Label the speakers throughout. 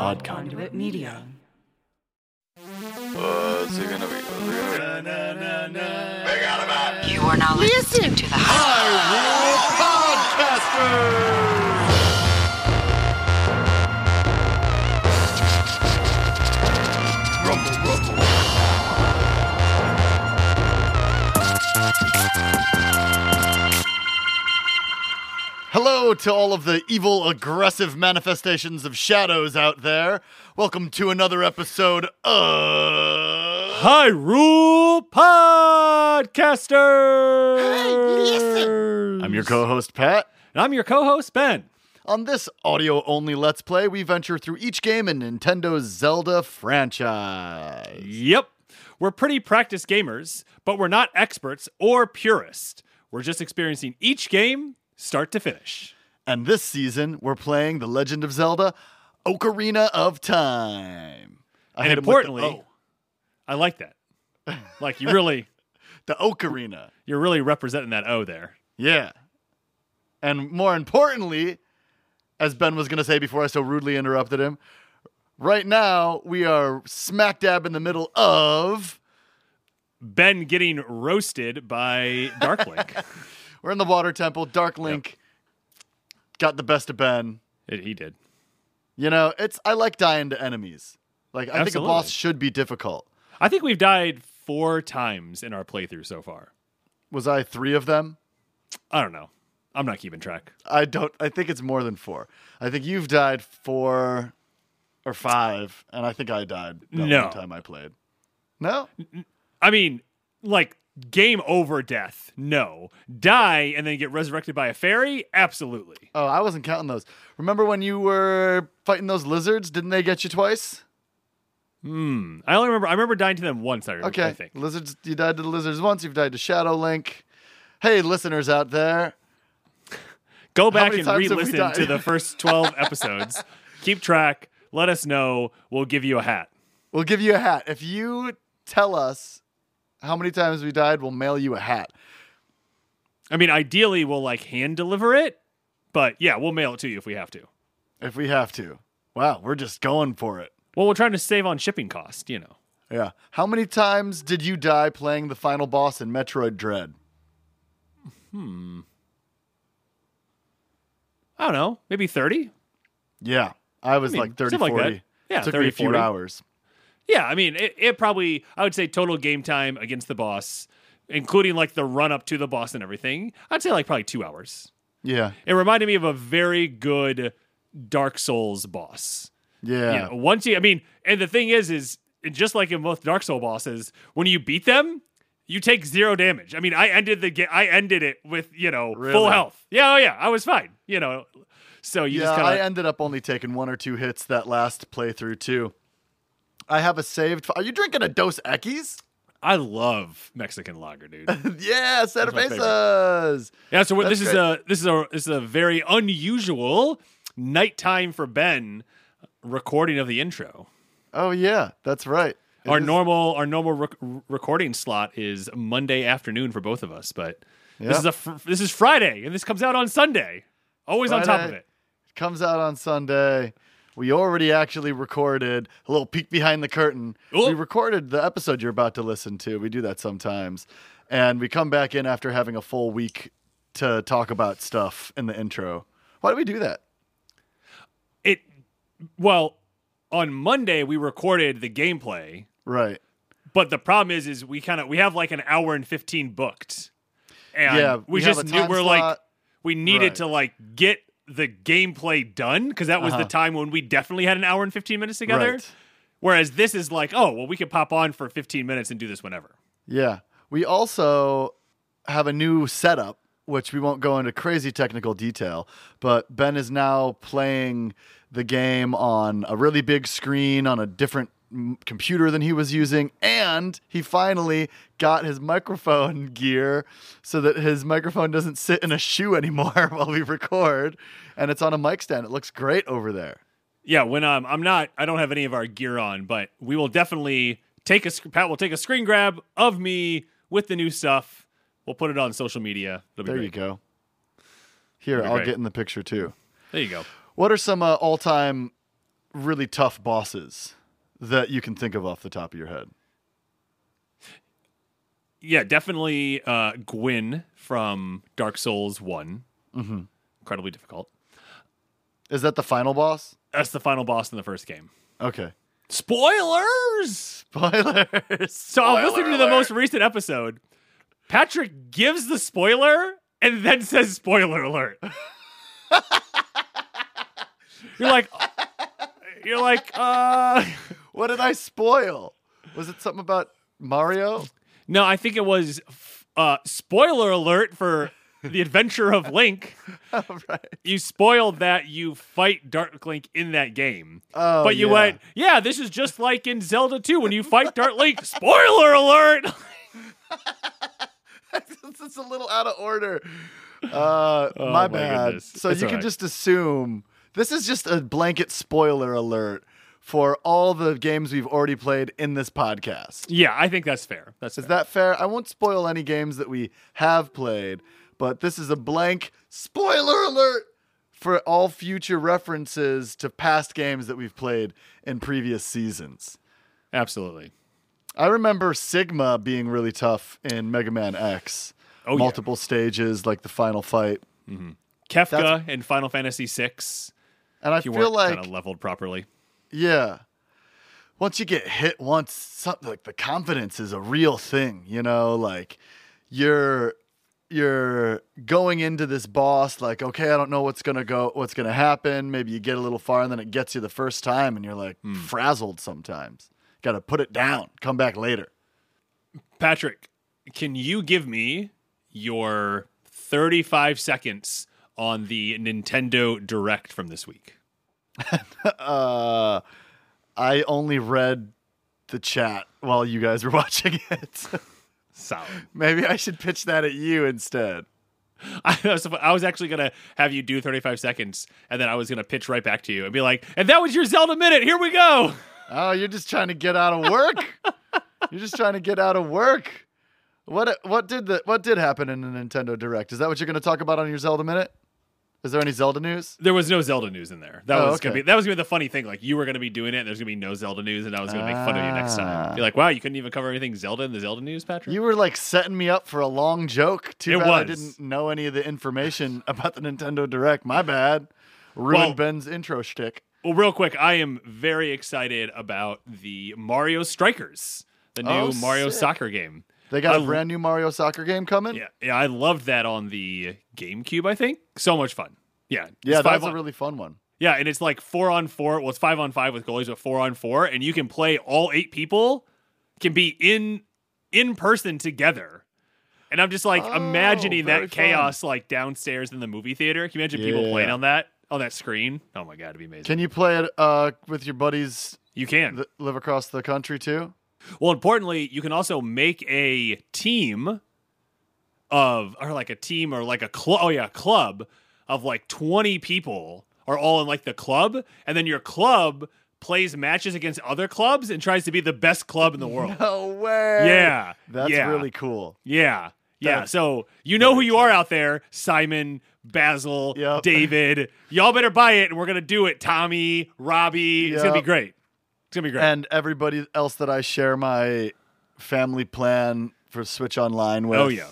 Speaker 1: Odd Conduit.
Speaker 2: Media.
Speaker 3: What's it gonna be? What's it gonna be?
Speaker 4: You are now listening to the High
Speaker 1: Hello to all of the evil, aggressive manifestations of shadows out there. Welcome to another episode of.
Speaker 5: Hyrule Podcaster.
Speaker 1: I'm your co host, Pat.
Speaker 5: And I'm your co-host Ben.
Speaker 1: On this audio only Let's Play, we venture through each game in Nintendo's Zelda franchise.
Speaker 5: Yep, we're pretty practiced gamers, but we're not experts or purists. We're just experiencing each game start to finish.
Speaker 1: And this season, we're playing The Legend of Zelda Ocarina of Time. I
Speaker 5: and
Speaker 1: with the
Speaker 5: importantly,
Speaker 1: O.
Speaker 5: I like that. Like you really,
Speaker 1: the Ocarina.
Speaker 5: you're really representing that O there.
Speaker 1: Yeah. And more importantly, as Ben was going to say before I so rudely interrupted him, right now we are smack dab in the middle of.
Speaker 5: Ben getting roasted by Darklink.
Speaker 1: We're in the Water Temple. Dark Link got the best of Ben.
Speaker 5: It- he did.
Speaker 1: You know, it's I like dying to enemies. Like I think a boss should be difficult.
Speaker 5: I think we've died four times in our playthrough so far.
Speaker 1: Was I three of them?
Speaker 5: I don't know. I'm not keeping track.
Speaker 1: I don't. I think it's more than four. I think you've died four or five, and I think I died that
Speaker 5: No.
Speaker 1: one time I played. No,
Speaker 5: I mean, like game over death. No. Die and then get resurrected by a fairy? Absolutely.
Speaker 1: oh, I wasn't counting those. Remember when you were fighting those lizards? Didn't they get you twice?
Speaker 5: Hmm. I only remember I remember dying to them once, I,
Speaker 1: Okay,
Speaker 5: I think.
Speaker 1: lizards. You died to the lizards once. You've died to Shadow Link. Hey, listeners out there,
Speaker 5: Go back and
Speaker 1: times have we
Speaker 5: re-listen to the first 12 episodes. Keep track. Let us know. We'll give you a hat.
Speaker 1: we'll give you a hat if you tell us how many times we died. We'll mail you a hat.
Speaker 5: I mean, ideally we'll like hand deliver it, but yeah, we'll mail it to you if we have to.
Speaker 1: if we have to. Wow, we're just going for it.
Speaker 5: Well, we're trying to save on shipping cost, you know.
Speaker 1: Yeah. How many times did you die playing the final boss in Metroid Dread? Hmm.
Speaker 5: I don't know, maybe 30?
Speaker 1: Yeah. I was
Speaker 5: I mean,
Speaker 1: like 30,
Speaker 5: something like
Speaker 1: 40.
Speaker 5: that. Yeah,
Speaker 1: Took
Speaker 5: 30,
Speaker 1: me a few
Speaker 5: 40.
Speaker 1: hours.
Speaker 5: Yeah, I mean, it, it probably, I would say total game time against the boss, including like the run up to the boss and everything, I'd say like probably two hours.
Speaker 1: Yeah.
Speaker 5: It reminded me of a very good Dark Souls boss.
Speaker 1: Yeah.
Speaker 5: You know, once you, I mean, and the thing is, is just like in most Dark Soul bosses, when you beat them, you take zero damage. I mean, I ended the game, I ended it with, you know, full health. Yeah, oh yeah, I was fine, you know. So you
Speaker 1: yeah,
Speaker 5: just kind
Speaker 1: I ended up only taking one or two hits that last playthrough too. I have a saved. Are you drinking a Dos Equis?
Speaker 5: I love Mexican lager, dude.
Speaker 1: yeah, cervezas.
Speaker 5: Yeah, so
Speaker 1: That's
Speaker 5: this is a this is a this is a very unusual nighttime for Ben recording of the intro.
Speaker 1: Oh yeah, that's right. It
Speaker 5: our
Speaker 1: is-
Speaker 5: normal our normal rec- recording slot is Monday afternoon for both of us, but
Speaker 1: Yeah.
Speaker 5: this is a fr- this is Friday and this comes out on Sunday. Always on top of
Speaker 1: Friday.
Speaker 5: it.
Speaker 1: comes out on Sunday. We already actually recorded a little peek behind the curtain.
Speaker 5: Oh.
Speaker 1: We recorded the episode you're about to listen to. We do that sometimes. And we come back in after having a full week to talk about stuff in the intro. Why do we do that?
Speaker 5: It well, on Monday we recorded the gameplay,
Speaker 1: Right.
Speaker 5: but the problem is is we kind of we have like an hour and 15 booked. And
Speaker 1: Yeah,
Speaker 5: we,
Speaker 1: we
Speaker 5: just knew we're like we needed
Speaker 1: Right.
Speaker 5: to like get the gameplay done because that was
Speaker 1: Uh-huh.
Speaker 5: the time when we definitely had an hour and 15 minutes together.
Speaker 1: Right.
Speaker 5: Whereas this is like, oh, well, we could pop on for 15 minutes and do this whenever.
Speaker 1: Yeah. We also have a new setup, which we won't go into crazy technical detail, but Ben is now playing the game on a really big screen on a different computer than he was using and he finally got his microphone gear so that his microphone doesn't sit in a shoe anymore while we record and it's on a mic stand it looks great over there
Speaker 5: Yeah, when um, I'm not, I don't have any of our gear on, but we will definitely take a Pat will take a screen grab of me with the new stuff. We'll put it on social media.
Speaker 1: There
Speaker 5: great.
Speaker 1: you go here i'll
Speaker 5: great.
Speaker 1: get in the picture too
Speaker 5: There you go.
Speaker 1: What are some uh, all-time really tough bosses that you can think of off the top of your head?
Speaker 5: Yeah, definitely uh, Gwyn from Dark Souls one Mm-hmm. Incredibly difficult.
Speaker 1: Is that the final boss?
Speaker 5: That's the final boss in the first game.
Speaker 1: Okay.
Speaker 5: Spoilers.
Speaker 1: Spoilers.
Speaker 5: So I was
Speaker 1: Spoiler
Speaker 5: listening to the most recent episode. Patrick gives the spoiler and then says spoiler alert. you're like you're like uh
Speaker 1: What did I spoil? Was it something about Mario?
Speaker 5: no, I think it was uh spoiler alert for the adventure of Link.
Speaker 1: right.
Speaker 5: You spoiled that you fight Dark Link in that game.
Speaker 1: Oh,
Speaker 5: but you
Speaker 1: yeah.
Speaker 5: went, yeah, this is just like in Zelda 2 when you fight Dark Link. Spoiler alert!
Speaker 1: it's a little out of order. Uh,
Speaker 5: Oh,
Speaker 1: my
Speaker 5: my
Speaker 1: bad.
Speaker 5: goodness.
Speaker 1: So
Speaker 5: It's
Speaker 1: you can
Speaker 5: right.
Speaker 1: just assume this is just a blanket spoiler alert for all the games we've already played in this podcast.
Speaker 5: yeah, I think that's fair. That's
Speaker 1: Is
Speaker 5: fair.
Speaker 1: that fair? I won't spoil any games that we have played, but this is a blank spoiler alert for all future references to past games that we've played in previous seasons.
Speaker 5: Absolutely.
Speaker 1: I remember Sigma being really tough in Mega Man X.
Speaker 5: Oh, yeah.
Speaker 1: Multiple stages, like the final fight. Mm-hmm.
Speaker 5: Kefka
Speaker 1: That's-
Speaker 5: in Final Fantasy VI.
Speaker 1: And I feel like,
Speaker 5: leveled properly.
Speaker 1: Yeah, once you get hit once, something like the confidence is a real thing. You know, like you're you're going into this boss like, okay, I don't know what's gonna go, what's gonna happen. Maybe you get a little far, and then it gets you the first time, and you're like
Speaker 5: Hmm.
Speaker 1: frazzled. Sometimes, got to put it down, come back later.
Speaker 5: Patrick, can you give me your 35 seconds on the Nintendo Direct from this week?
Speaker 1: Uh, I only read the chat while you guys were watching it.
Speaker 5: Solid.
Speaker 1: Maybe I should pitch that at you instead.
Speaker 5: I was, I was actually going to have you do 35 seconds, and then I was going to pitch right back to you and be like, and that was your Zelda minute. Here we go.
Speaker 1: Oh, you're just trying to get out of work. you're just trying to get out of work. What what did the what did happen in the Nintendo Direct? Is that what you're going to talk about on your Zelda minute? Is there any Zelda news?
Speaker 5: There was no Zelda news in there. That
Speaker 1: Oh,
Speaker 5: was gonna be that was gonna be the funny thing. Like you were gonna be doing it, and there's gonna be no Zelda news, and I was gonna make fun of you next
Speaker 1: Ah.
Speaker 5: time. Be like, wow, you couldn't even cover anything Zelda in the Zelda news, Patrick.
Speaker 1: You were like setting me up for a long joke. Too
Speaker 5: It
Speaker 1: bad I didn't know any of the information about the Nintendo Direct. My bad. Ruined
Speaker 5: Well-
Speaker 1: Ben's intro shtick.
Speaker 5: Well, real quick, I am very excited about the Mario Strikers, the new
Speaker 1: Oh,
Speaker 5: Mario
Speaker 1: sick.
Speaker 5: soccer game.
Speaker 1: They got a
Speaker 5: I-
Speaker 1: brand new Mario soccer game coming.
Speaker 5: Yeah, yeah, I loved that on the GameCube. I think so much fun. Yeah,
Speaker 1: yeah,
Speaker 5: five
Speaker 1: that's
Speaker 5: on-
Speaker 1: a really fun one.
Speaker 5: yeah, and it's like four on four. Well, it's five on five with goalies, but four on four, and you can play all eight people can be in in person together. And I'm just like
Speaker 1: Oh,
Speaker 5: imagining
Speaker 1: very
Speaker 5: that chaos like downstairs in the movie theater. Can you imagine people playing on that on that screen? Oh my god, it'd be amazing.
Speaker 1: Can you play it uh, with your buddies
Speaker 5: you can.
Speaker 1: that live across the country too?
Speaker 5: Well, importantly, you can also make a team of, or like a team or like a club. Oh, yeah, club of like 20 people are all in like the club. And then your club plays matches against other clubs and tries to be the best club in the world.
Speaker 1: No way.
Speaker 5: Yeah.
Speaker 1: That's
Speaker 5: yeah.
Speaker 1: really cool.
Speaker 5: Yeah. Yeah.
Speaker 1: That's
Speaker 5: So you know who you are out there Simon, Basil,
Speaker 1: Yep.
Speaker 5: David. Y'all better buy it and we're going to do it. Tommy, Robbie. It's going to be great. It's going to be great.
Speaker 1: And everybody else that I share my family plan for Switch Online with.
Speaker 5: Oh, yeah.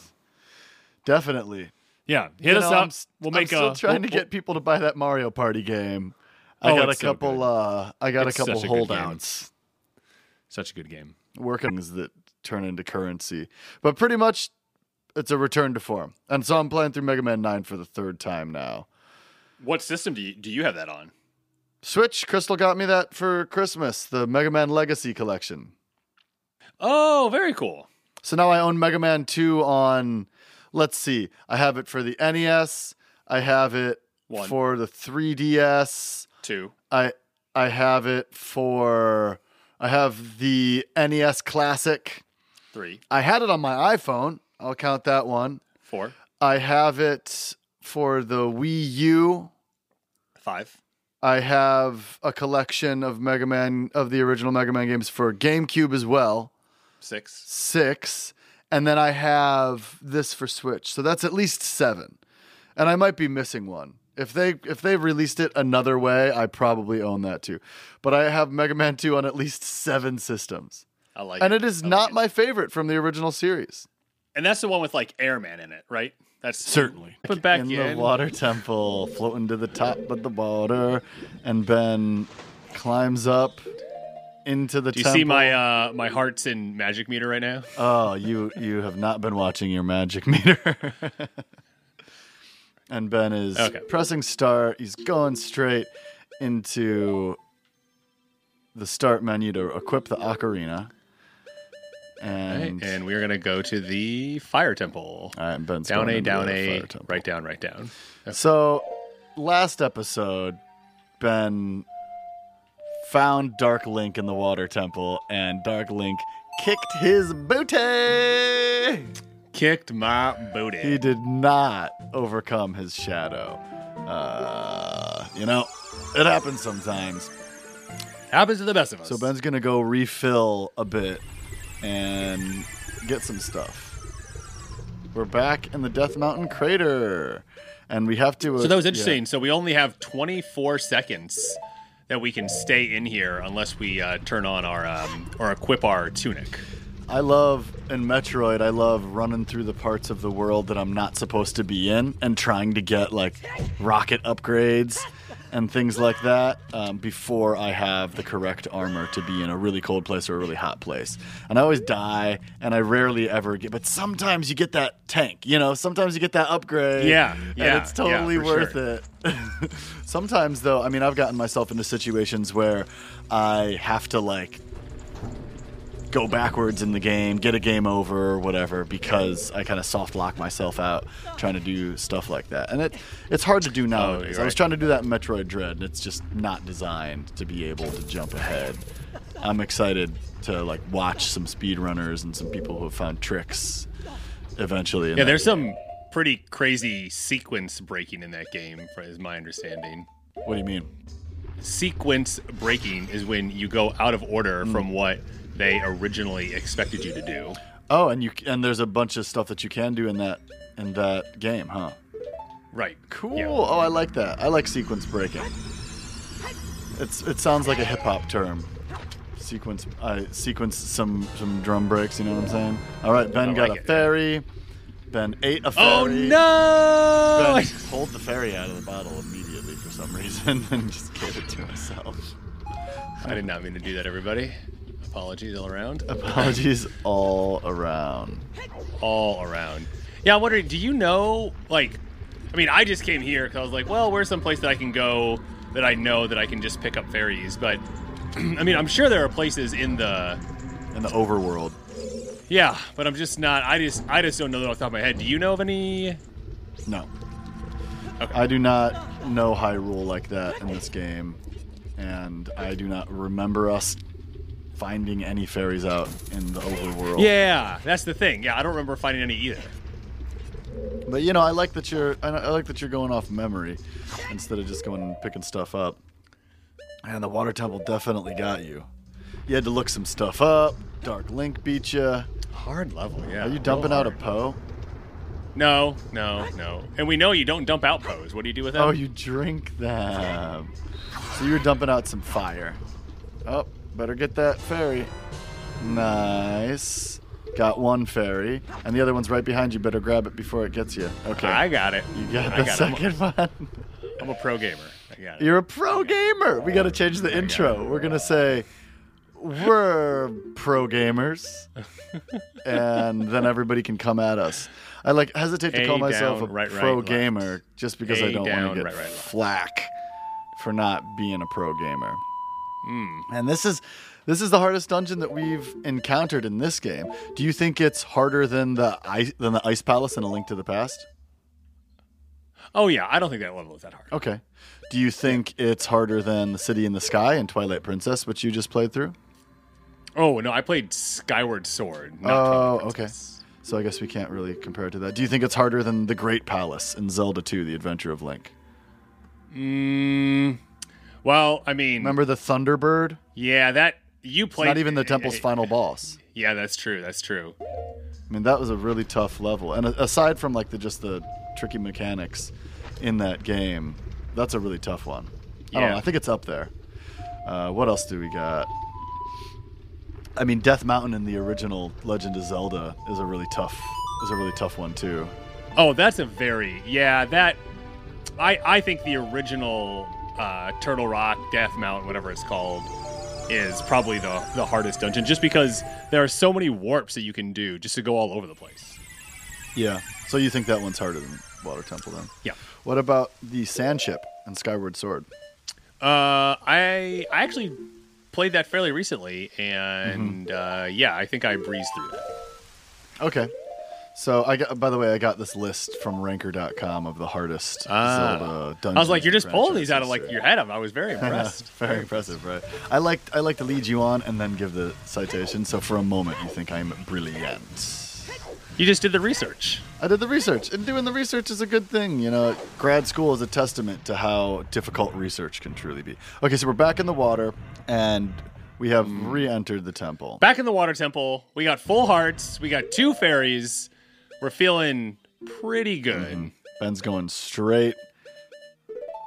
Speaker 1: Definitely.
Speaker 5: yeah. Hit
Speaker 1: You
Speaker 5: us
Speaker 1: know,
Speaker 5: up.
Speaker 1: I'm,
Speaker 5: we'll make.
Speaker 1: I'm still
Speaker 5: a.
Speaker 1: trying
Speaker 5: we'll-
Speaker 1: to get people to buy that Mario Party game. I
Speaker 5: Oh,
Speaker 1: got a
Speaker 5: it's so
Speaker 1: couple uh I got
Speaker 5: It's
Speaker 1: a couple
Speaker 5: a
Speaker 1: holdouts.
Speaker 5: Such a good game.
Speaker 1: working things that turn into currency. But pretty much it's a return to form. And so I'm playing through Mega Man 9 for the third time now.
Speaker 5: What system do you do you have that on?
Speaker 1: Switch, Crystal got me that for Christmas, the Mega Man Legacy collection.
Speaker 5: Oh, very cool.
Speaker 1: So now I own Mega Man 2 on let's see. I have it for the NES, I have it
Speaker 5: One.
Speaker 1: for the 3DS,
Speaker 5: Two.
Speaker 1: I I have it for I have the NES Classic.
Speaker 5: Three.
Speaker 1: I had it on my iPhone. I'll count that one.
Speaker 5: Four.
Speaker 1: I have it for the Wii U.
Speaker 5: Five.
Speaker 1: I have a collection of Mega Man of the original Mega Man games for GameCube as well.
Speaker 5: Six.
Speaker 1: Six. And then I have this for Switch. So that's at least seven. And I might be missing one. If they if they released it another way, I probably own that too. But I have Mega Man 2 on at least 7 systems.
Speaker 5: I like
Speaker 1: And
Speaker 5: it
Speaker 1: it is
Speaker 5: like
Speaker 1: not
Speaker 5: it.
Speaker 1: my favorite from the original series.
Speaker 5: And that's the one with like Airman in it, right? That's
Speaker 1: Certainly.
Speaker 5: Put back
Speaker 1: in
Speaker 5: in.
Speaker 1: the water temple, floating to the top of the water, and Ben climbs up into the
Speaker 5: Do you
Speaker 1: temple.
Speaker 5: see my uh my hearts in magic meter right now?
Speaker 1: Oh, you you have not been watching your magic meter. and Ben is
Speaker 5: Okay.
Speaker 1: pressing start. He's going straight into the start menu to equip the ocarina. And,
Speaker 5: and we're gonna go to the fire temple.
Speaker 1: all right, Ben's
Speaker 5: Down a, down a, right down, right down.
Speaker 1: So, last episode, Ben found Dark Link in the water temple, and Dark Link kicked his booty.
Speaker 5: Kicked my booty.
Speaker 1: He did not overcome his shadow. Uh, you know, it happens sometimes.
Speaker 5: Happens to the best of us.
Speaker 1: So Ben's gonna go refill a bit and get some stuff. We're back in the Death Mountain crater, and we have to. uh,
Speaker 5: So that was
Speaker 1: yeah.
Speaker 5: interesting. So we only have 24 seconds that we can stay in here unless we uh, turn on our um, or equip our tunic.
Speaker 1: I love in Metroid. I love running through the parts of the world that I'm not supposed to be in and trying to get like rocket upgrades and things like that um, before I have the correct armor to be in a really cold place or a really hot place. And I always die, and I rarely ever get. But sometimes you get that tank. You know, sometimes you get that upgrade.
Speaker 5: Yeah,
Speaker 1: and
Speaker 5: yeah,
Speaker 1: it's totally
Speaker 5: yeah,
Speaker 1: worth
Speaker 5: sure.
Speaker 1: it. sometimes though, I mean, I've gotten myself into situations where I have to like go backwards in the game, get a game over or whatever because I kind of soft lock myself out trying to do stuff like that. And it it's hard to do nowadays.
Speaker 5: you're
Speaker 1: I was trying to do that in Metroid Dread and it's just not designed to be able to jump ahead. I'm excited to like watch some speedrunners and some people who have found tricks eventually.
Speaker 5: Yeah, there's
Speaker 1: game.
Speaker 5: some pretty crazy sequence breaking in that game, is my understanding.
Speaker 1: What do you mean?
Speaker 5: Sequence breaking is when you go out of order
Speaker 1: Hmm.
Speaker 5: from what they originally expected you to do.
Speaker 1: Oh, and you and there's a bunch of stuff that you can do in that in that game, huh?
Speaker 5: Right.
Speaker 1: Cool.
Speaker 5: Yeah.
Speaker 1: Oh, I like that. I like sequence breaking. It's it sounds like a hip hop term. Sequence I sequence some some drum breaks, you know what I'm saying? All right, Ben got
Speaker 5: like
Speaker 1: a
Speaker 5: it.
Speaker 1: fairy. Ben ate a oh, fairy.
Speaker 5: Oh no!
Speaker 1: Ben pulled the fairy out of the bottle immediately for some reason and just gave it to himself.
Speaker 5: I did not mean to do that, everybody. Apologies all around.
Speaker 1: Apologies all around.
Speaker 5: all around. Yeah, I'm wondering, do you know, like, I mean, I just came here because I was like, well, where's some place that I can go that I know that I can just pick up fairies? But, I mean, I'm sure there are places in the,
Speaker 1: In the overworld.
Speaker 5: yeah, but I'm just not, I just, I just don't know that off the top of my head. Do you know of any?
Speaker 1: No.
Speaker 5: Okay.
Speaker 1: I do not know Hyrule like that in this game, and I do not remember us finding any fairies out in the overworld.
Speaker 5: Yeah, that's the thing. Yeah, I don't remember finding any either.
Speaker 1: But you know, I like that you're I, like that you're going off memory instead of just going and picking stuff up. And the water temple definitely got you. You had to look some stuff up. Dark Link beat you.
Speaker 5: Hard level, yeah.
Speaker 1: Are you dumping out a. Poe?
Speaker 5: No, no, no. And we know you don't dump out Poes. What do you do with them?
Speaker 1: Oh, you drink them. So you were dumping out some fire. Oh, better get that fairy. Nice. Got one fairy, and the other one's right behind you. Better grab it before it gets you. Okay.
Speaker 5: I got it.
Speaker 1: you got
Speaker 5: I
Speaker 1: the
Speaker 5: got it.
Speaker 1: second one.
Speaker 5: I'm a pro gamer. I got it.
Speaker 1: You're a pro gamer. We got to change the intro. We're gonna say we're pro gamers, and then everybody can come at us. I like hesitate to
Speaker 5: A
Speaker 1: call myself
Speaker 5: down,
Speaker 1: a
Speaker 5: right, right,
Speaker 1: pro
Speaker 5: left.
Speaker 1: gamer just because I don't
Speaker 5: down,
Speaker 1: want to get
Speaker 5: right, right,
Speaker 1: flack for not being a pro gamer.
Speaker 5: Hmm.
Speaker 1: And this is this is the hardest dungeon that we've encountered in this game. Do you think it's harder than the ice than the ice palace in A Link to the Past?
Speaker 5: Oh yeah, I don't think that level is that hard.
Speaker 1: Okay. Do you think it's harder than the City in the Sky and Twilight Princess, which you just played through?
Speaker 5: Oh no, I played Skyward Sword. Not
Speaker 1: Oh, okay. So I guess we can't really compare it to that. Do you think it's harder than the Great Palace in Zelda 2: The Adventure of Link?
Speaker 5: Mm, well, I mean,
Speaker 1: Remember the Thunderbird?
Speaker 5: yeah, that you
Speaker 1: It's
Speaker 5: played.
Speaker 1: not even the temple's final boss.
Speaker 5: Yeah, that's true. That's true.
Speaker 1: I mean, that was a really tough level. And a- aside from like the just the tricky mechanics in that game, that's a really tough one. I don't
Speaker 5: Yeah.
Speaker 1: know. I think it's up there. Uh, what else do we got? I mean, Death Mountain in the original Legend of Zelda is a really tough is a really tough one too.
Speaker 5: Oh, that's a very yeah. That I I think the original uh, Turtle Rock, Death Mountain, whatever it's called, is probably the the hardest dungeon, just because there are so many warps that you can do just to go all over the place.
Speaker 1: Yeah. So you think that one's harder than Water Temple then?
Speaker 5: Yeah.
Speaker 1: What about the Sand Ship and Skyward Sword?
Speaker 5: Uh, I I actually played that fairly recently, and uh, yeah, I think I breezed through that.
Speaker 1: Okay. So I got. By the way, I got this list from Ranker.com of the hardest
Speaker 5: Ah.
Speaker 1: Zelda dungeons.
Speaker 5: I was like, you're just pulling these out of like your head. I was very impressed.
Speaker 1: Very impressive, right? I like I like to lead you on and then give the citation. So for a moment, you think I'm brilliant.
Speaker 5: you just did the research.
Speaker 1: I did the research, and doing the research is a good thing. You know, grad school is a testament to how difficult research can truly be. Okay, so we're back in the water, and we have
Speaker 5: Hmm.
Speaker 1: re-entered the temple.
Speaker 5: Back in the water temple, we got full hearts. We got two fairies. We're feeling pretty good. Mm-hmm.
Speaker 1: Ben's going straight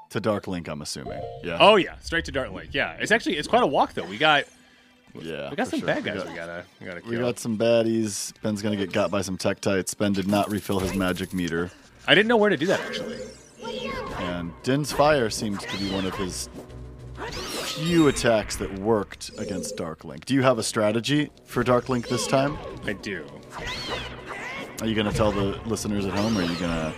Speaker 1: to Dark Link. I'm assuming. Yeah.
Speaker 5: Oh yeah, straight to Dark Link. Yeah, it's actually it's quite a walk though. We got
Speaker 1: yeah.
Speaker 5: we got some
Speaker 1: sure.
Speaker 5: bad
Speaker 1: We
Speaker 5: guys.
Speaker 1: got-
Speaker 5: We gotta we gotta
Speaker 1: We got some baddies. Ben's gonna get got by some Tektites. Ben did not refill his magic meter.
Speaker 5: I didn't know where to do that actually.
Speaker 1: And Din's Fire seemed to be one of his few attacks that worked against Dark Link. Do you have a strategy for Dark Link this time?
Speaker 5: I do.
Speaker 1: Are you going to tell the listeners at home, or are you going to?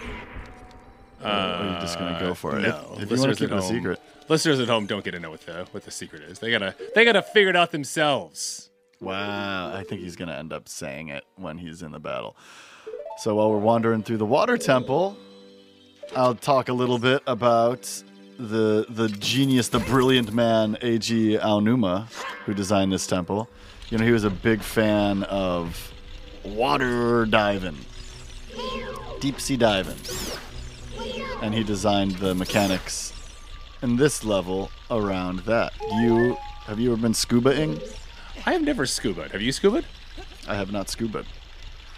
Speaker 1: or are you just going to go for it?
Speaker 5: Uh, No,
Speaker 1: if, if you want
Speaker 5: listeners
Speaker 1: to keep
Speaker 5: at
Speaker 1: it a
Speaker 5: home-
Speaker 1: secret.
Speaker 5: Listeners at home don't get to know what the what the secret is. They gotta they gotta figure it out themselves.
Speaker 1: Wow, I think he's going to end up saying it when he's in the battle. So while we're wandering through the water temple, I'll talk a little bit about the the genius, the brilliant man Eiji Aonuma, who designed this temple. You know, he was a big fan of water diving, deep sea diving, and he designed the mechanics in this level around that. You have you ever been scubaing?
Speaker 5: I have never scubaed. Have you scubaed?
Speaker 1: I have not scubaed.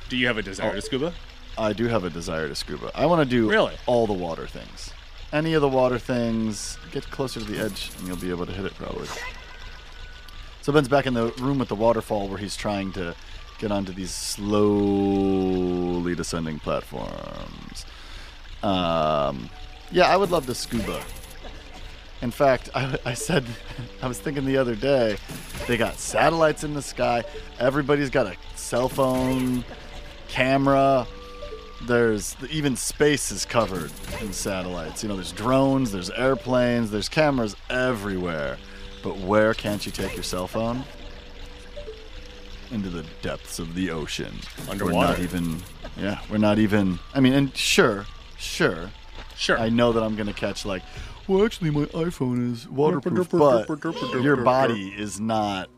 Speaker 5: Do you have a desire
Speaker 1: Oh.
Speaker 5: to scuba?
Speaker 1: I do have a desire to scuba. I want to do
Speaker 5: Really?
Speaker 1: all the water things. Any of the water things, get closer to the edge and you'll be able to hit it probably. So Ben's back in the room with the waterfall where he's trying to get onto these slowly descending platforms. Um, yeah, I would love to scuba. In fact, I, I said, I was thinking the other day, they got satellites in the sky. Everybody's got a cell phone, camera. There's even space is covered in satellites. You know, there's drones, there's airplanes, there's cameras everywhere. But where can't you take your cell phone? Into the depths of the ocean. We're not even, yeah, we're not even. I mean, and sure, sure,
Speaker 5: Sure.
Speaker 1: I know that I'm gonna catch like, well, actually, my iPhone is waterproof, but your body is not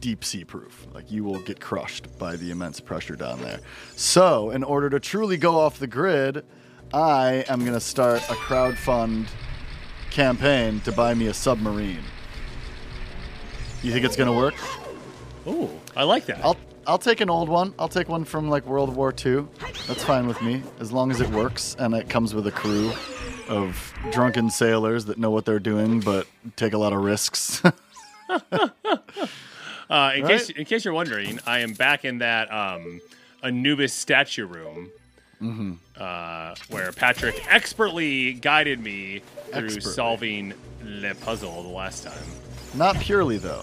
Speaker 1: deep sea proof. Like you will get crushed by the immense pressure down there. So, in order to truly go off the grid, I am gonna start a crowdfund campaign to buy me a submarine. You think it's gonna work?
Speaker 5: Ooh, I like that.
Speaker 1: I'll I'll take an old one. I'll take one from like World War II. That's fine with me, as long as it works and it comes with a crew of drunken sailors that know what they're doing but take a lot of risks.
Speaker 5: Uh, in
Speaker 1: Right?
Speaker 5: case in case you're wondering, I am back in that um, Anubis statue room,
Speaker 1: Mm-hmm.
Speaker 5: uh, where Patrick expertly guided me through
Speaker 1: Expertly.
Speaker 5: solving the puzzle the last time.
Speaker 1: not purely though.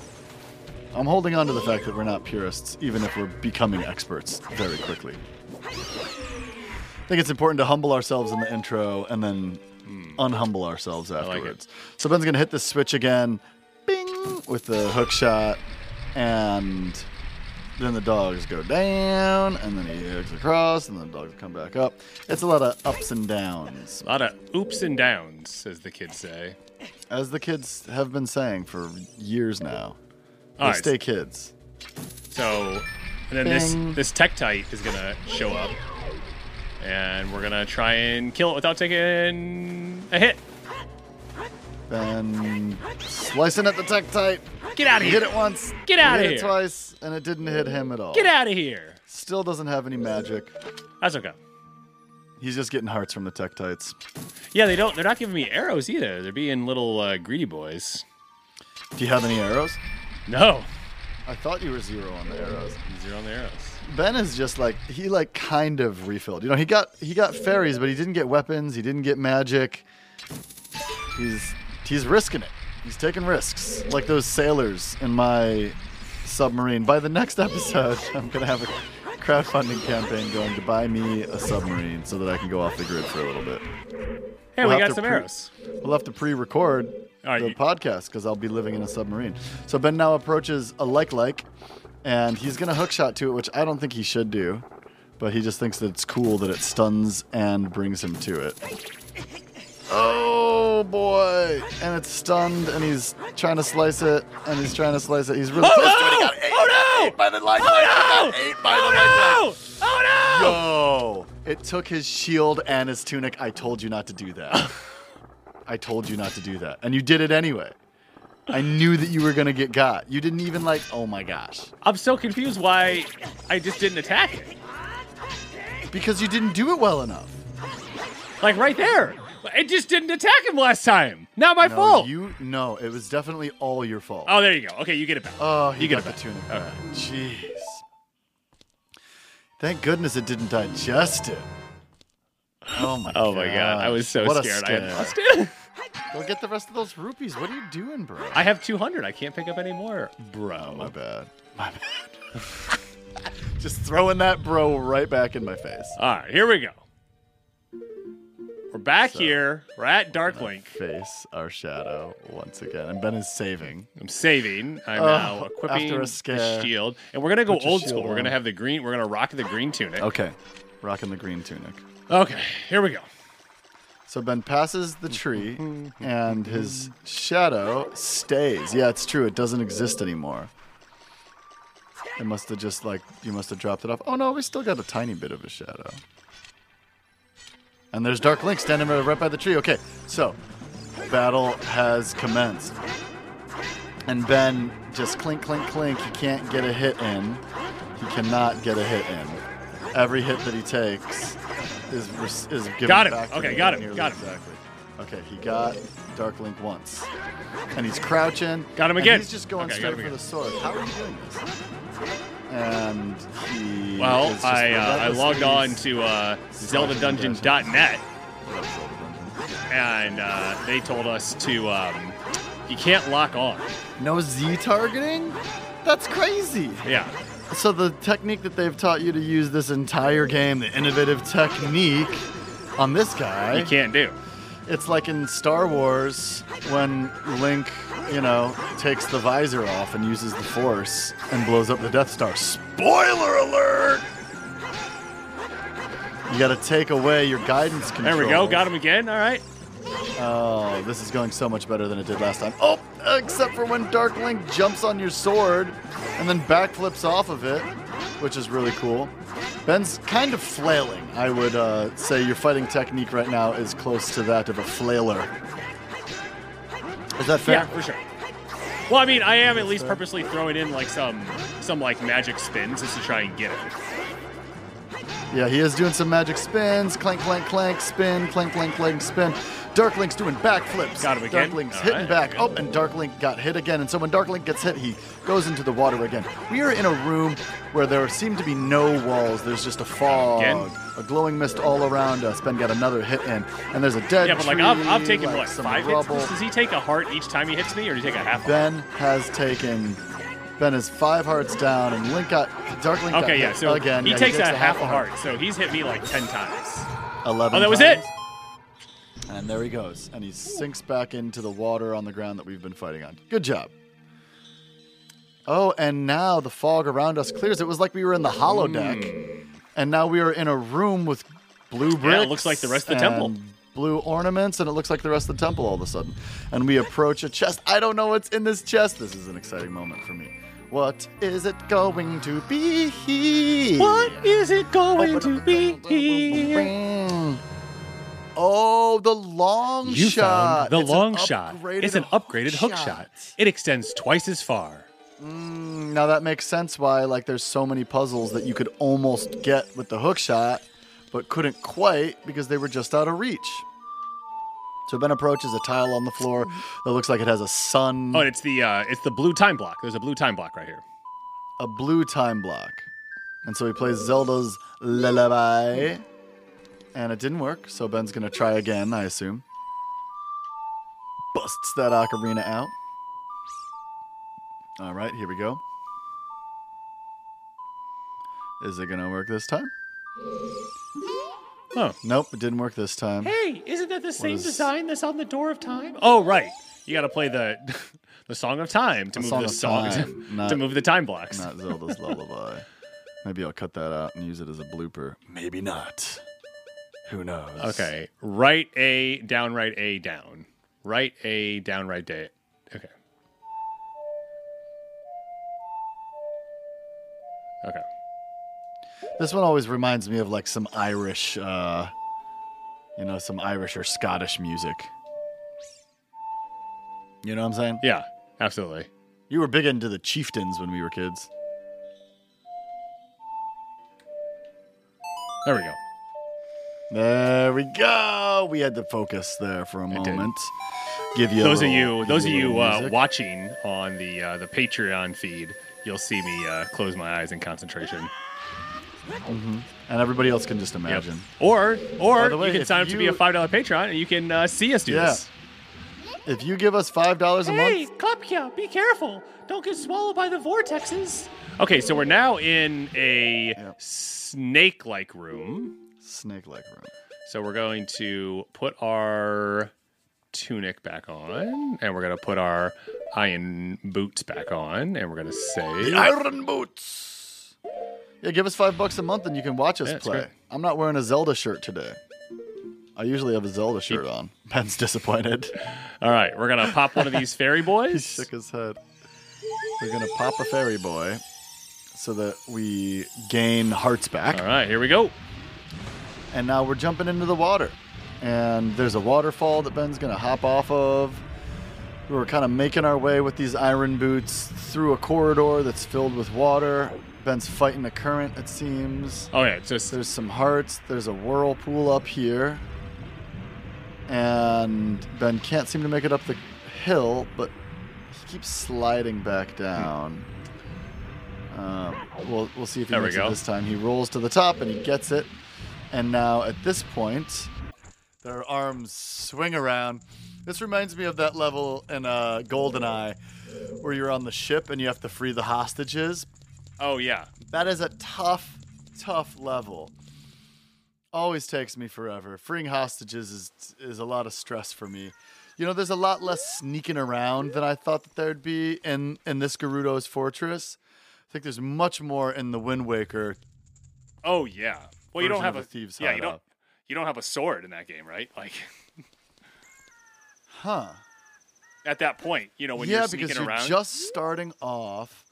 Speaker 1: I'm holding on to the fact that we're not purists, even if we're becoming experts very quickly. I think it's important to humble ourselves in the intro and then unhumble ourselves
Speaker 5: like
Speaker 1: afterwards. So Ben's gonna hit the switch again, bing, with the hook shot, and then the dogs go down, and then he hooks across, and then the dogs come back up. It's a lot of ups and downs,
Speaker 5: A lot of oops and downs, as the kids say.
Speaker 1: as the kids have been saying for years now. They
Speaker 5: All right,
Speaker 1: stay kids.
Speaker 5: so and then this
Speaker 1: Bing.
Speaker 5: this Tektite is gonna show up, and we're gonna try and kill it without taking a hit.
Speaker 1: Ben slicing at the Tektite.
Speaker 5: Get out of here!
Speaker 1: hit it once.
Speaker 5: Get outta
Speaker 1: he hit
Speaker 5: here.
Speaker 1: it twice, and it didn't hit him at all.
Speaker 5: Get out of here!
Speaker 1: Still doesn't have any magic.
Speaker 5: That's okay.
Speaker 1: He's just getting hearts from the Tektites.
Speaker 5: Yeah, they don't. They're not giving me arrows either. They're being little uh, greedy boys.
Speaker 1: Do you have any arrows?
Speaker 5: No,
Speaker 1: I thought you were zero on the arrows.
Speaker 5: zero on the arrows.
Speaker 1: Ben is just like he like kind of refilled. You know, he got he got fairies, but he didn't get weapons. He didn't get magic. He's he's risking it. He's taking risks, like those sailors in my submarine. By the next episode, I'm gonna have a crowdfunding campaign going to buy me a submarine so that I can go off the grid for a little bit.
Speaker 5: Hey,
Speaker 1: We'll
Speaker 5: we got some
Speaker 1: pre-
Speaker 5: arrows.
Speaker 1: We'll have to pre-record
Speaker 5: right,
Speaker 1: the
Speaker 5: you-
Speaker 1: podcast because I'll be living in a submarine. So Ben now approaches a like like, and he's gonna hook shot to it, which I don't think he should do, but he just thinks that it's cool that it stuns and brings him to it. Oh boy! And it's stunned, and he's trying to slice it, and he's trying to slice it. He's really
Speaker 5: Oh
Speaker 1: close to it.
Speaker 5: No!
Speaker 1: eight,
Speaker 5: Oh no!
Speaker 1: eight by the like
Speaker 5: Oh no!
Speaker 1: eight by the.
Speaker 5: Oh no! Oh no!
Speaker 1: Yo! It took his shield and his tunic. I told you not to do that. I told you not to do that. And you did it anyway. I knew that you were going to get got. You didn't even like, oh my gosh.
Speaker 5: I'm so confused why I just didn't attack it.
Speaker 1: Because you didn't do it well enough.
Speaker 5: Like right there. It just didn't attack him last time. Not my
Speaker 1: No,
Speaker 5: fault.
Speaker 1: you no, it was definitely all your fault.
Speaker 5: Oh, there you go. Okay, you get it back.
Speaker 1: Oh, he
Speaker 5: you get
Speaker 1: got
Speaker 5: it
Speaker 1: the
Speaker 5: back.
Speaker 1: tunic back. Jeez. Thank goodness it didn't digest it. Oh my
Speaker 5: Oh my god, I was so
Speaker 1: What a
Speaker 5: scared. I had lost it.
Speaker 1: Go get the rest of those rupees. What are you doing, bro?
Speaker 5: I have 200. I can't pick up any more, bro.
Speaker 1: Oh, my bad. My bad. Just throwing that bro right back in my face.
Speaker 5: All right, here we go. We're back
Speaker 1: So-
Speaker 5: here. We're at Darklink.
Speaker 1: Face our shadow once again. And Ben is saving.
Speaker 5: I'm saving. I'm
Speaker 1: Oh,
Speaker 5: now equipping
Speaker 1: after a
Speaker 5: the
Speaker 1: scare.
Speaker 5: shield, and we're gonna go
Speaker 1: Put
Speaker 5: old
Speaker 1: shield
Speaker 5: school. We're gonna have the green. We're gonna rock the green tunic.
Speaker 1: Okay. Rocking the green tunic.
Speaker 5: Okay, here we go.
Speaker 1: So Ben passes the tree and his shadow stays. Yeah, it's true. It doesn't exist anymore. It must have just like you must have dropped it off. Oh no, we still got a tiny bit of a shadow. And there's Dark Link standing right by the tree. Okay, so battle has commenced. And Ben just clink, clink, clink. He can't get a hit in. He cannot get a hit in. Every hit that he takes is is given
Speaker 5: Got him.
Speaker 1: back
Speaker 5: Okay, got him, got him.
Speaker 1: Exactly. Okay, he got Dark Link once, and he's crouching.
Speaker 5: Got him again.
Speaker 1: he's just going
Speaker 5: Okay,
Speaker 1: straight for
Speaker 5: again.
Speaker 1: the sword. How are you doing this? And he.
Speaker 5: Well, I uh, I logged on to uh, ZeldaDungeons.net, and uh, they told us to um, you can't lock on.
Speaker 1: No Z targeting? That's crazy.
Speaker 5: Yeah.
Speaker 1: So the technique that they've taught you to use this entire game, the innovative technique on this guy,
Speaker 5: You can't do.
Speaker 1: it's like in Star Wars when Link, you know, takes the visor off and uses the Force and blows up the Death Star. Spoiler alert! You got to take away your guidance control.
Speaker 5: There we go. Got him again. All right.
Speaker 1: Oh, this is going so much better than it did last time. Oh, except for when Dark Link jumps on your sword and then backflips off of it, which is really cool. Ben's kind of flailing. I would uh, say your fighting technique right now is close to that of a flailer. Is that fair?
Speaker 5: Yeah, for sure. Well, I mean, I am at least purposely throwing in like some some like magic spins just to try and get it.
Speaker 1: Yeah, he is doing some magic spins. Clank, clank, clank, spin, clank, clank, clank, spin. Dark Link's doing backflips.
Speaker 5: Got him again.
Speaker 1: Dark Link's
Speaker 5: All
Speaker 1: hitting
Speaker 5: right,
Speaker 1: back. Oh, and Dark Link got hit again. And so when Dark Link gets hit, he goes into the water again. We are in a room where there seem to be no walls. There's just a fog,
Speaker 5: Again?
Speaker 1: a glowing mist all around us. Ben got another hit in, and there's a dead
Speaker 5: Yeah, but like
Speaker 1: tree,
Speaker 5: I've, I've taken
Speaker 1: like
Speaker 5: what
Speaker 1: some
Speaker 5: five
Speaker 1: rubble.
Speaker 5: hits. Does he take a heart each time he hits me, or does he take a half? heart?
Speaker 1: Ben has taken. Ben is five hearts down, and Link got Dark Link. got
Speaker 5: yeah. So
Speaker 1: again.
Speaker 5: he
Speaker 1: Yeah,
Speaker 5: takes
Speaker 1: takes
Speaker 5: a half a heart. So he's hit me like ten times.
Speaker 1: Eleven.
Speaker 5: Oh, that was it.
Speaker 1: And there he goes. And he sinks back into the water on the ground that we've been fighting on. Good job. Oh, and now the fog around us clears. It was like we were in the holodeck. Mm. And now we are in a room with blue bricks.
Speaker 5: Yeah, it looks like the rest of the temple.
Speaker 1: Blue ornaments, and it looks like the rest of the temple all of a sudden. And we approach a chest. I don't know what's in this chest. This is an exciting moment for me. What is it going to be?
Speaker 5: What is it going to be?
Speaker 1: Oh, the long
Speaker 5: You
Speaker 1: shot.
Speaker 5: found the
Speaker 1: It's
Speaker 5: long shot. It's an upgraded hook shot. It extends twice as far.
Speaker 1: Now that makes sense why like there's so many puzzles that you could almost get with the hook shot, but couldn't quite because they were just out of reach. So Ben approaches a tile on the floor that looks like it has a sun,
Speaker 5: Oh, it's the uh, it's the blue time block. There's a blue time block right here.
Speaker 1: a blue time block. And so he plays Zelda's Lullaby. And it didn't work, so Ben's gonna try again, I assume. Busts that ocarina out. All right, here we go. Is it gonna work this time?
Speaker 5: Oh.
Speaker 1: Nope, it didn't work this time.
Speaker 5: Hey, isn't that the same
Speaker 1: is-
Speaker 5: design that's on the door of time? Oh, right. You got to play the the song of time to move
Speaker 1: Song
Speaker 5: the song
Speaker 1: Time,
Speaker 5: to,
Speaker 1: not-
Speaker 5: move the time blocks.
Speaker 1: Not Zelda's Lullaby. Maybe I'll cut that out and use it as a blooper. Maybe not. Who knows?
Speaker 5: Okay, right A, down, right A, down, right A, down, right A. Okay. Okay.
Speaker 1: This one always reminds me of like some Irish, uh, you know, some Irish or Scottish music. You know what I'm saying?
Speaker 5: Yeah, absolutely.
Speaker 1: You were big into the chieftains when we were kids.
Speaker 5: There we go.
Speaker 1: There we go. We had to focus there for a
Speaker 5: did.
Speaker 1: moment. Give you a
Speaker 5: those of
Speaker 1: little-
Speaker 5: you,
Speaker 1: give
Speaker 5: those of
Speaker 1: a
Speaker 5: you uh,
Speaker 1: music.
Speaker 5: watching on the uh, the Patreon feed, you'll see me uh, close my eyes in concentration.
Speaker 1: and everybody else can just
Speaker 5: Yep.
Speaker 1: imagine.
Speaker 5: Or, or
Speaker 1: the way,
Speaker 5: you can
Speaker 1: if
Speaker 5: sign up to be a five dollar Patreon, and you can uh, see us do
Speaker 1: Yeah.
Speaker 5: this.
Speaker 1: If you give us five dollars a month,
Speaker 5: Klapkia, be careful! Don't get swallowed by the vortexes. Okay, so we're now in a
Speaker 1: Yep.
Speaker 5: snake-like room.
Speaker 1: Snake-like room.
Speaker 5: So we're going to put our tunic back on, and we're gonna put our iron boots back on, and we're gonna say
Speaker 1: The Iron Boots. Yeah, give us five bucks a month and you can watch us
Speaker 5: Yeah,
Speaker 1: play. I'm not wearing a Zelda shirt today. I usually have a Zelda shirt on. Ben's disappointed.
Speaker 5: All right, we're gonna pop one of these fairy boys.
Speaker 1: he shook his head. We're gonna pop a fairy boy so that we gain hearts back.
Speaker 5: All right, here we go.
Speaker 1: And now we're jumping into the water. And there's a waterfall that Ben's gonna hop off of. We're kind of making our way with these iron boots through a corridor that's filled with water. Ben's fighting a current, it seems.
Speaker 5: Oh yeah, just
Speaker 1: There's some hearts. There's a whirlpool up here. And Ben can't seem to make it up the hill, but he keeps sliding back down. Um, we'll, we'll see if he
Speaker 5: There
Speaker 1: makes it this time. He rolls to the top and he gets it. And now at this point, their arms swing around. This reminds me of that level in uh, GoldenEye where you're on the ship and you have to free the hostages.
Speaker 5: oh yeah.
Speaker 1: That is a tough, tough level. Always takes me forever. Freeing hostages is is a lot of stress for me. You know, there's a lot less sneaking around than I thought that there'd be in in this Gerudo's fortress. I think there's much more in the Wind Waker.
Speaker 5: Oh yeah. Well, you don't have a
Speaker 1: Thieves'
Speaker 5: yeah. You don't
Speaker 1: Hideout.
Speaker 5: you don't have a sword in that game, right? Like
Speaker 1: Huh.
Speaker 5: at that point, you know when
Speaker 1: yeah,
Speaker 5: you're sneaking
Speaker 1: because you're
Speaker 5: around.
Speaker 1: just starting off,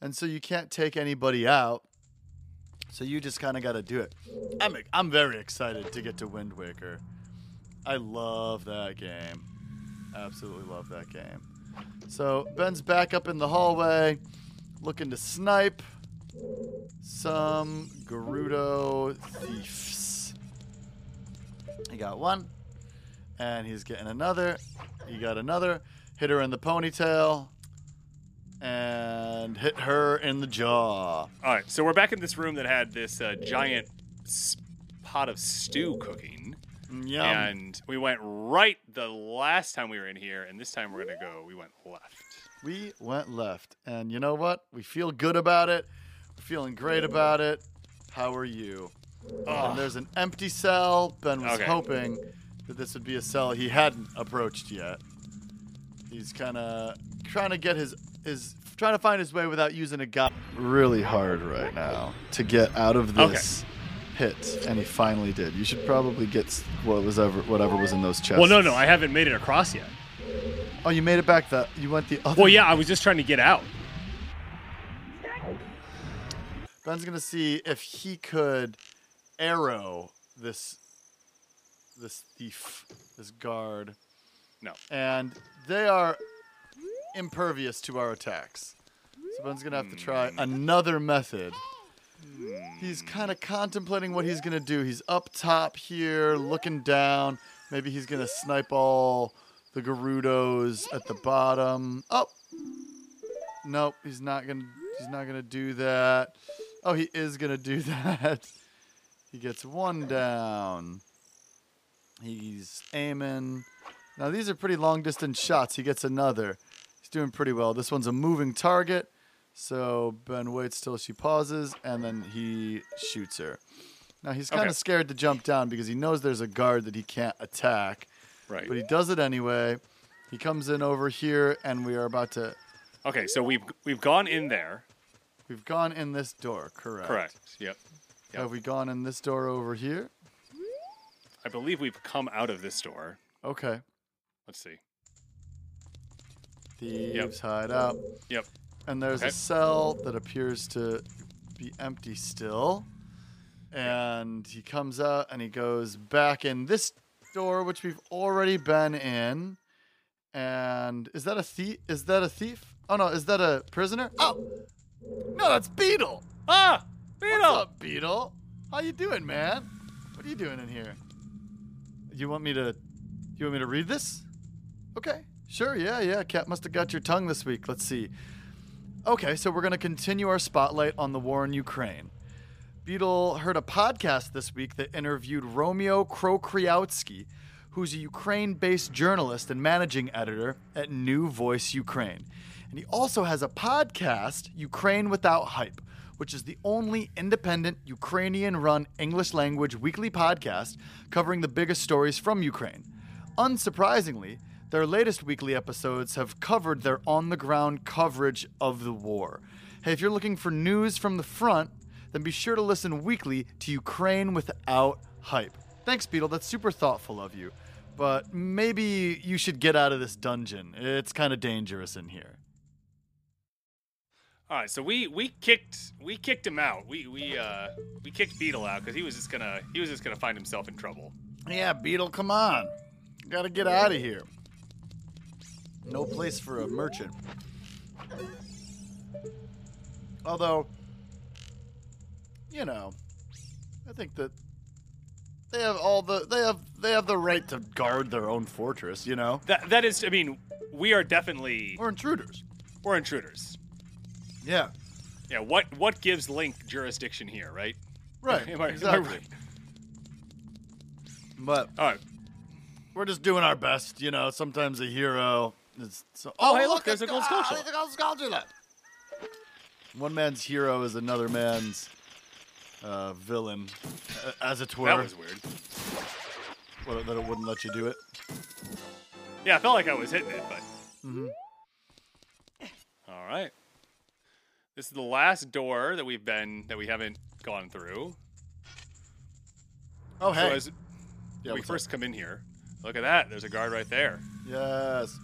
Speaker 1: and so you can't take anybody out. So you just kind of got to do it. I'm I'm very excited to get to Wind Waker. I love that game. Absolutely love that game. So Ben's back up in the hallway, looking to snipe some Gerudo thieves. He got one, and he's getting another. He got another. Hit her in the ponytail, and hit her in the jaw.
Speaker 5: All right, so we're back in this room that had this uh, giant pot of stew cooking,
Speaker 1: Yum.
Speaker 5: and we went right the last time we were in here, and this time we're gonna go. We went left.
Speaker 1: We went left, and you know what? We feel good about it. Feeling great about it. How are you? And there's an empty cell. Ben was
Speaker 5: Okay.
Speaker 1: hoping that this would be a cell he hadn't approached yet. He's kind of trying to get his his trying to find his way without using a gun. Really hard right now to get out of
Speaker 5: Okay.
Speaker 1: this hit, and he finally did. You should probably get s- what was ever whatever was in those chests.
Speaker 5: Well, no, no, I haven't made it across yet.
Speaker 1: Oh, you made it back. The you went the other.
Speaker 5: Well, yeah, I was just trying to get out.
Speaker 1: Ben's gonna see if he could arrow this this thief, this guard,
Speaker 5: No.
Speaker 1: and they are impervious to our attacks. So Ben's gonna have to try
Speaker 5: Hmm.
Speaker 1: another method He's kind of contemplating what he's gonna do. He's up top here, looking down. Maybe he's gonna snipe all the Gerudos at the bottom. Oh, nope, he's not gonna. He's not gonna do that. Oh, he is gonna do that. He gets one down. He's aiming. Now these are pretty long distance shots. He gets another. He's doing pretty well. This one's a moving target. So Ben waits till she pauses and then he shoots her. Now he's kind of
Speaker 5: Okay.
Speaker 1: scared to jump down because he knows there's a guard that he can't attack,
Speaker 5: Right.
Speaker 1: but he does it anyway. He comes in over here and we are about to
Speaker 5: Okay, so we've we've gone in there.
Speaker 1: We've gone in this door, correct?
Speaker 5: Correct. Yep. Yep.
Speaker 1: Have we gone in this door over here?
Speaker 5: I believe we've come out of this door.
Speaker 1: Okay.
Speaker 5: Let's see.
Speaker 1: Thieves hide out.
Speaker 5: Yep.
Speaker 1: And there's
Speaker 5: Okay.
Speaker 1: a cell that appears to be empty still. And he comes out and he goes back in this door, which we've already been in. And is that a thief? Is that a thief? Oh no, is that a prisoner? Oh, no, that's Beetle.
Speaker 5: Ah,
Speaker 1: What's
Speaker 5: Beetle.
Speaker 1: up, Beetle? How you doing, man? What are you doing in here? You want me to? You want me to read this? Okay, sure. Yeah, yeah. Cat must have got your tongue this week. Let's see. Okay, so we're gonna continue our spotlight on the war in Ukraine. Beetle heard a podcast this week that interviewed Romeo Krokriatsky, who's a Ukraine based journalist and managing editor at New Voice Ukraine. And he also has a podcast, Ukraine Without Hype, which is the only independent Ukrainian run English language weekly podcast covering the biggest stories from Ukraine. Unsurprisingly, their latest weekly episodes have covered their on the ground coverage of the war. Hey, if you're looking for news from the front, then be sure to listen weekly to Ukraine Without Hype. Thanks, Beetle. That's super thoughtful of you. But maybe you should get out of this dungeon. It's kind of dangerous in here.
Speaker 5: All right, so we we kicked we kicked him out. We we uh we kicked Beetle out because he was just gonna he was just gonna find himself in trouble.
Speaker 1: Yeah, Beetle, come on. Gotta get out of here. No place for a merchant. Although, you know, I think that they have all the they have they have the right to guard their own fortress. You know,
Speaker 5: That that is, I mean, we are definitely
Speaker 1: we're intruders.
Speaker 5: we're intruders.
Speaker 1: Yeah,
Speaker 5: Yeah, what what gives Link jurisdiction here, right?
Speaker 1: right.
Speaker 5: Am I,
Speaker 1: exactly.
Speaker 5: am I right?
Speaker 1: But
Speaker 5: All right.
Speaker 1: we're just doing our best. You know, sometimes a hero is. So,
Speaker 5: Oh, hey, look, there's
Speaker 1: it's-
Speaker 5: a gold
Speaker 1: ah,
Speaker 5: skull
Speaker 1: there's a gold skull One man's hero is another man's uh, villain, uh, as it were.
Speaker 5: That was weird.
Speaker 1: Well, that it wouldn't let you do it.
Speaker 5: Yeah, I felt like I was hitting it, but.
Speaker 1: Mm-hmm.
Speaker 5: All right. This is the last door that we've been that we haven't gone through.
Speaker 1: Oh,
Speaker 5: So
Speaker 1: hey.
Speaker 5: as
Speaker 1: yeah,
Speaker 5: we first come in here, look at that. There's a guard right there.
Speaker 1: Yes.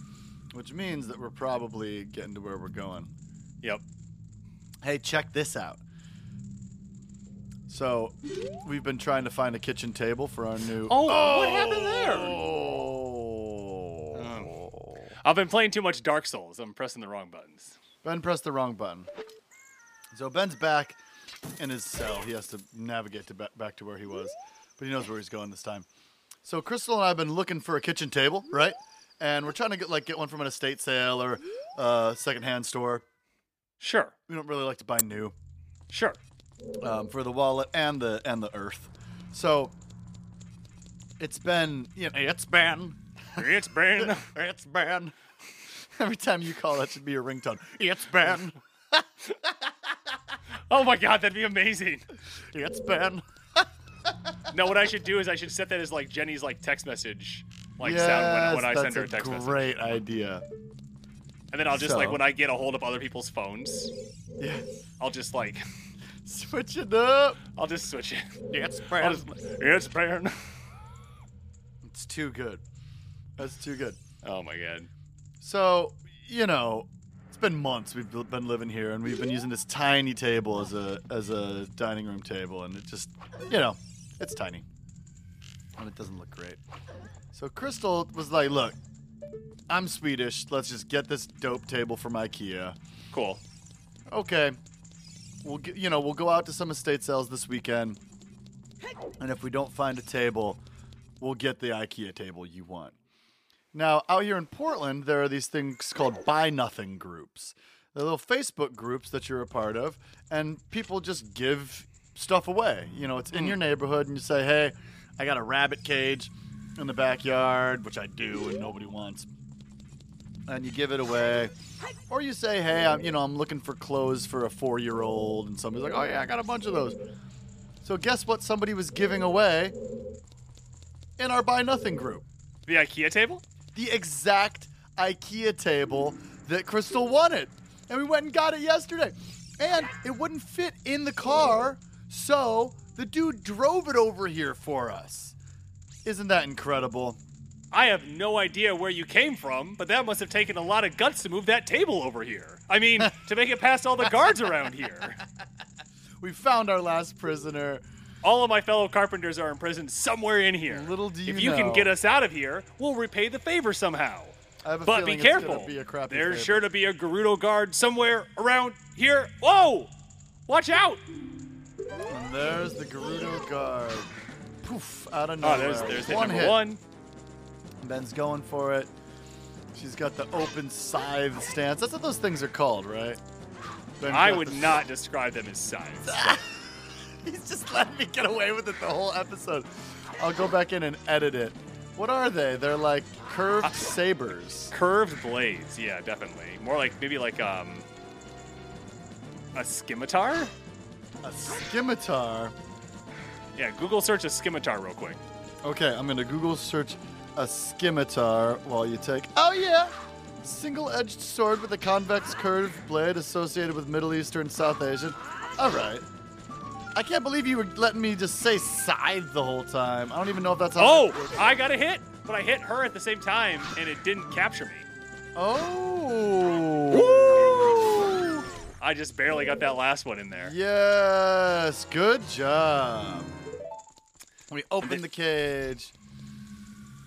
Speaker 1: Which means that we're probably getting to where we're going.
Speaker 5: Yep.
Speaker 1: Hey, check this out. So, we've been trying to find a kitchen table for our new.
Speaker 5: Oh, what oh. happened there?
Speaker 1: Oh.
Speaker 5: I've been playing too much Dark Souls. I'm pressing the wrong buttons.
Speaker 1: Ben pressed the wrong button. So Ben's back in his cell. He has to navigate to back to where he was, but he knows where he's going this time. So Crystal and I have been looking for a kitchen table, right? And we're trying to get like get one from an estate sale or a secondhand store.
Speaker 5: Sure.
Speaker 1: We don't really like to buy new
Speaker 5: Sure.
Speaker 1: um, for the wallet and the and the earth. So it's been you know it's been
Speaker 5: It's been.
Speaker 1: it's been every time you call that should be your ringtone. It's been
Speaker 5: oh my god, that'd be amazing.
Speaker 1: it's been.
Speaker 5: No, what I should do is I should set that as like Jenny's like text message, like
Speaker 1: yes,
Speaker 5: sound when, when I send her a text message,
Speaker 1: great idea.
Speaker 5: and then I'll just like when I get a hold of other people's phones,
Speaker 1: Yeah.
Speaker 5: I'll just like
Speaker 1: Switch it up.
Speaker 5: I'll just switch it.
Speaker 1: It's
Speaker 5: I'll just, it's.
Speaker 1: It's too good. That's too good.
Speaker 5: Oh my god.
Speaker 1: So, you know, been months we've been living here and we've been using this tiny table as a as a dining room table and it just, you know, it's tiny. And it doesn't look great. So Crystal was like, "Look, I'm Swedish. Let's just get this dope table from IKEA."
Speaker 5: Cool.
Speaker 1: Okay. we'll get, you know we'll go out to some estate sales this weekend, and if we don't find a table, we'll get the IKEA table you want. Now, out here in Portland, there are these things called buy nothing groups. They're little Facebook groups that you're a part of, and people just give stuff away. You know, it's in hmm. your neighborhood, and you say, hey, I got a rabbit cage in the backyard, which I do, and nobody wants. And you give it away. Or you say, hey, I'm, you know, I'm looking for clothes for a four year old, and somebody's like, oh, yeah, I got a bunch of those. So, guess what somebody was giving away in our Buy Nothing group?
Speaker 5: The IKEA table?
Speaker 1: The exact IKEA table that Crystal wanted. And we went and got it yesterday. And it wouldn't fit in the car, so the dude drove it over here for us. Isn't that incredible?
Speaker 5: I have no idea where you came from, but that must have taken a lot of guts to move that table over here. I mean, to make it past all the guards around here.
Speaker 1: We found our last prisoner.
Speaker 5: All of my fellow carpenters are imprisoned somewhere in here.
Speaker 1: Little do you
Speaker 5: if you
Speaker 1: know.
Speaker 5: can get us out of here, we'll repay the favor somehow.
Speaker 1: I have a
Speaker 5: But be
Speaker 1: feeling it's gonna
Speaker 5: careful.
Speaker 1: be a crappy
Speaker 5: There's
Speaker 1: favor.
Speaker 5: sure to be a Gerudo guard somewhere around here. Whoa! Watch out!
Speaker 1: And there's the Gerudo guard. Poof, out of
Speaker 5: Oh,
Speaker 1: nowhere.
Speaker 5: there's there's hit
Speaker 1: one
Speaker 5: number
Speaker 1: hit.
Speaker 5: one.
Speaker 1: Ben's going for it. She's got the open scythe stance. That's what those things are called, right? Ben's
Speaker 5: I
Speaker 1: got
Speaker 5: would
Speaker 1: the-
Speaker 5: not describe them as signs.
Speaker 1: He's just letting me get away with it the whole episode. I'll go back in and edit it. What are they? They're like curved sabers.
Speaker 5: Curved blades, yeah, definitely. More like maybe like um a scimitar.
Speaker 1: A scimitar.
Speaker 5: Yeah, Google search a scimitar real quick.
Speaker 1: Okay, I'm gonna Google search a scimitar while you take. Oh yeah, single-edged sword with a convex curved blade associated with Middle Eastern, South Asian. All right. I can't believe you were letting me just say scythe the whole time. I don't even know if that's how.
Speaker 5: Oh. I got a hit, but I hit her at the same time, and it didn't capture me.
Speaker 1: Oh.
Speaker 5: I just barely got that last one in there.
Speaker 1: Yes, good job. We open the cage,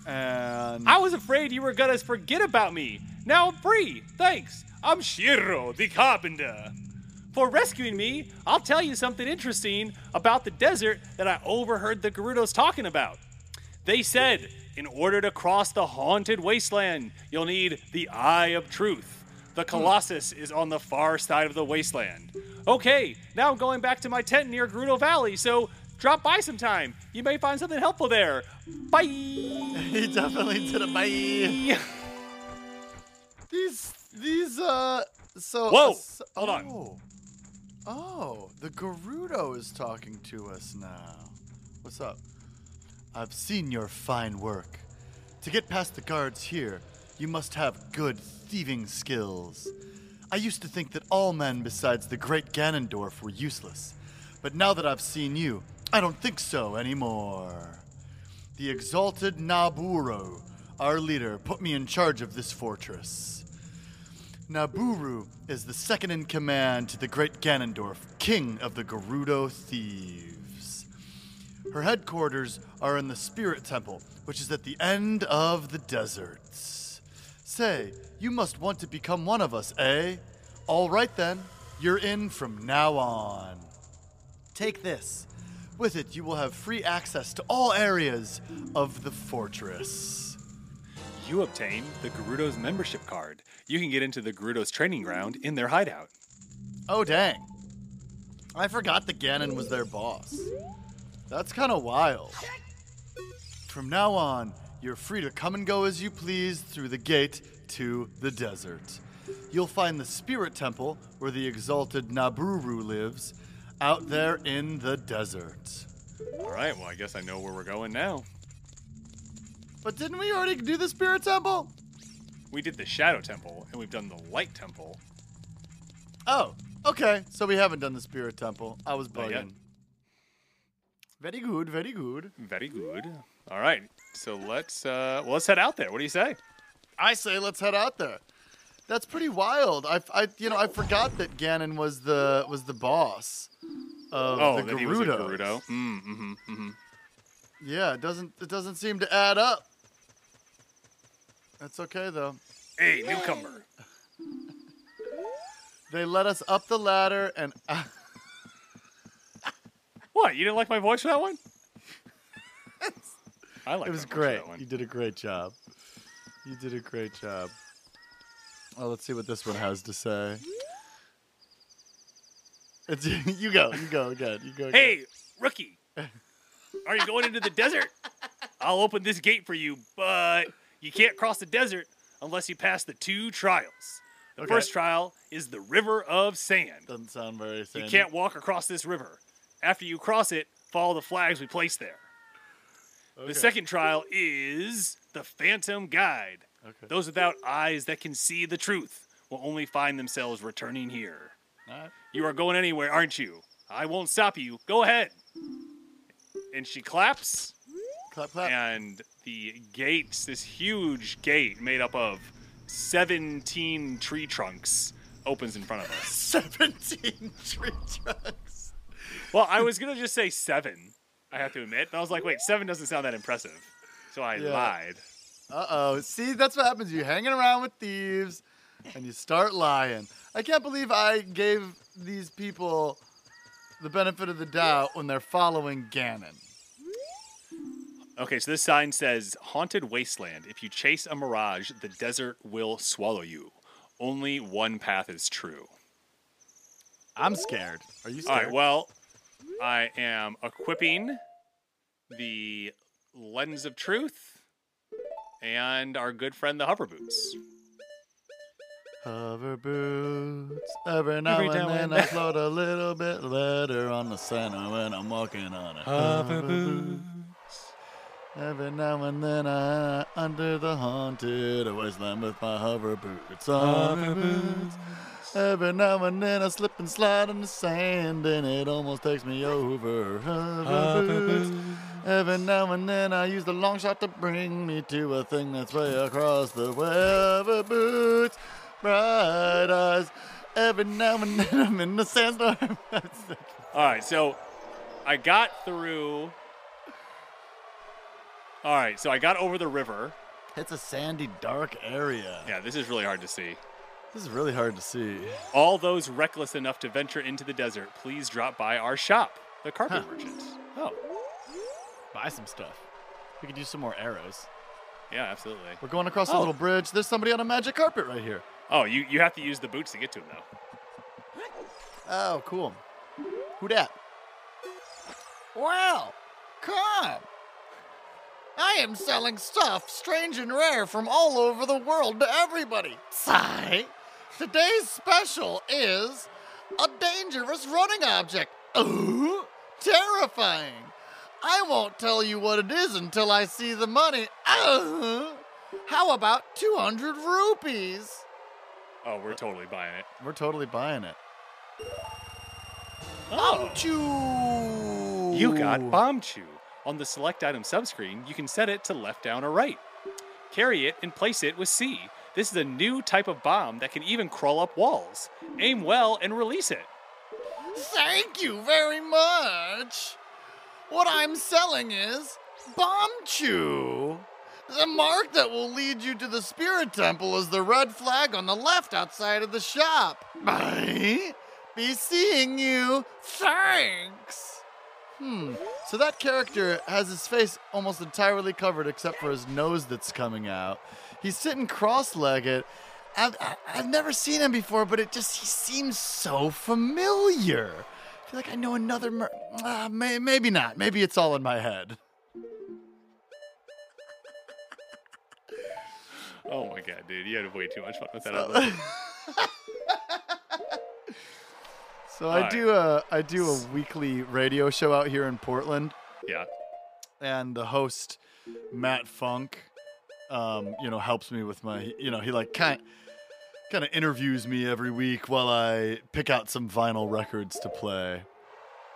Speaker 1: and
Speaker 5: I was afraid you were gonna forget about me. Now I'm free. Thanks. I'm Shiro, the carpenter. For rescuing me, I'll tell you something interesting about the desert that I overheard the Gerudos talking about. They said, in order to cross the haunted wasteland, you'll need the Eye of Truth. The Colossus is on the far side of the wasteland. Okay, now I'm going back to my tent near Gerudo Valley, so drop by sometime. You may find something helpful there. Bye!
Speaker 1: he definitely did a bye. These, these, uh, so.
Speaker 5: Whoa,
Speaker 1: so-
Speaker 5: hold on.
Speaker 1: oh. Oh, the Gerudo is talking to us now. What's up? I've seen your fine work. To get past the guards here, you must have good thieving skills. I used to think that all men besides the great Ganondorf were useless, but now that I've seen you, I don't think so anymore. The exalted Nabooru, our leader, put me in charge of this fortress. Nabooru is the second in command to the great Ganondorf, king of the Gerudo thieves. Her headquarters are in the Spirit Temple, which is at the end of the deserts. Say, you must want to become one of us, eh? All right then, you're in from now on. Take this. With it, you will have free access to all areas of the fortress.
Speaker 5: You obtain the Gerudo's membership card. You can get into the Gerudo's training ground in their hideout.
Speaker 1: Oh, dang. I forgot that Ganon was their boss. That's kind of wild. From now on, you're free to come and go as you please through the gate to the desert. You'll find the Spirit Temple, where the exalted Nabooru lives, out there in the desert.
Speaker 5: All right, well, I guess I know where we're going now.
Speaker 1: But didn't we already do the Spirit Temple?
Speaker 5: We did the Shadow Temple, and we've done the Light Temple.
Speaker 1: Oh, okay. So we haven't done the Spirit Temple. I was bugging. Very good, very good.
Speaker 5: Very good. All right, so let's uh, well, let's head out there. What do you say?
Speaker 1: I say let's head out there. That's pretty wild. I, I you know, I forgot that Ganon was the was the boss of
Speaker 5: Oh,
Speaker 1: the
Speaker 5: that he was a Gerudo. Mm, mm-hmm, mm-hmm.
Speaker 1: Yeah, it doesn't it doesn't seem to add up. That's okay though.
Speaker 5: Hey, newcomer.
Speaker 1: They let us up the ladder and
Speaker 5: What? You didn't like my voice for that one? I like
Speaker 1: It was great. You did a great job. You did a great job. Oh, let's see what this one has to say. It's you go. You go again. You go. Again.
Speaker 5: Hey, rookie, are you going into the desert? I'll open this gate for you, but you can't cross the desert unless you pass the two trials. The
Speaker 1: Okay.
Speaker 5: first trial is the River of Sand.
Speaker 1: Doesn't sound very.
Speaker 5: You can't walk across this river. After you cross it, follow the flags we place there.
Speaker 1: Okay.
Speaker 5: The second trial is the Phantom Guide.
Speaker 1: Okay.
Speaker 5: Those without eyes that can see the truth will only find themselves returning here.
Speaker 1: Alright.
Speaker 5: You are going anywhere, aren't you? I won't stop you. Go ahead. And she claps,
Speaker 1: Clap, clap.
Speaker 5: and the gates, this huge gate made up of 17 tree trunks, opens in front of us.
Speaker 1: Seventeen tree trunks.
Speaker 5: Well, I was going to just say seven, I have to admit. But I was like, wait, seven doesn't sound that impressive. So I
Speaker 1: Yeah.
Speaker 5: lied.
Speaker 1: Uh oh. See, that's what happens. You're hanging around with thieves, and you start lying. I can't believe I gave these people the benefit of the doubt when they're following Ganon.
Speaker 5: Okay, so this sign says Haunted Wasteland. If you chase a mirage, the desert will swallow you. Only one path is true.
Speaker 1: I'm scared. Are you scared?
Speaker 5: right, well, I am equipping the Lens of Truth and our good friend the Hover Boots.
Speaker 1: Hover boots. Every now
Speaker 5: Every
Speaker 1: and
Speaker 5: now
Speaker 1: then
Speaker 5: and
Speaker 1: I float a little bit better on the center when I'm walking on it. Hover boots. Every now and then I under the haunted wasteland with my hover boots. Hover boots. Every now and then I slip and slide in the sand and it almost takes me over. Hover boots. Every now and then I use the long shot to bring me to a thing that's way across the way. Hover boots, bright eyes. Every now and then I'm in the sandstorm.
Speaker 5: All right, so I got through. All right, so I got over the river.
Speaker 1: it's a sandy, dark area.
Speaker 5: Yeah, this is really hard to see.
Speaker 1: This is really hard to see.
Speaker 5: All those reckless enough to venture into the desert, please drop by our shop, the Carpet
Speaker 1: Huh.
Speaker 5: Merchant. Oh,
Speaker 1: Buy some stuff. We could use some more arrows.
Speaker 5: yeah, absolutely.
Speaker 1: We're going across a
Speaker 5: Oh.
Speaker 1: little bridge. There's somebody on a magic carpet right here.
Speaker 5: Oh, you, you have to use the boots to get to him, though.
Speaker 1: Oh, cool. Who dat? Wow! come. I am selling stuff strange and rare from all over the world to everybody. Sigh. Today's special is a dangerous running object. Ooh, terrifying. I won't tell you what it is until I see the money. Uh, how about 200 rupees?
Speaker 5: Oh, we're totally buying it.
Speaker 1: We're totally buying it.
Speaker 5: Oh,
Speaker 1: Chew.
Speaker 5: you got Bombchu. On the select item subscreen, you can set it to left, down, or right. Carry it and place it with C. This is a new type of bomb that can even crawl up walls. Aim well and release it.
Speaker 1: Thank you very much. What I'm selling is Bomb Chew. The mark that will lead you to the Spirit Temple is the red flag on the left outside of the shop. Bye. Be seeing you. Thanks. Hmm. So that character has his face almost entirely covered except for his nose that's coming out. He's sitting cross-legged. I've, I've never seen him before, but it just he seems so familiar. I feel like I know another. Mer- uh, may- maybe not. Maybe it's all in my head.
Speaker 5: Oh my god, dude, you had way too much fun with that.
Speaker 1: So I
Speaker 5: Alright.
Speaker 1: do a I do a weekly radio show out here in Portland,
Speaker 5: yeah.
Speaker 1: and the host Matt Funk, um, you know, helps me with my, you know, he like kind kind of interviews me every week while I pick out some vinyl records to play,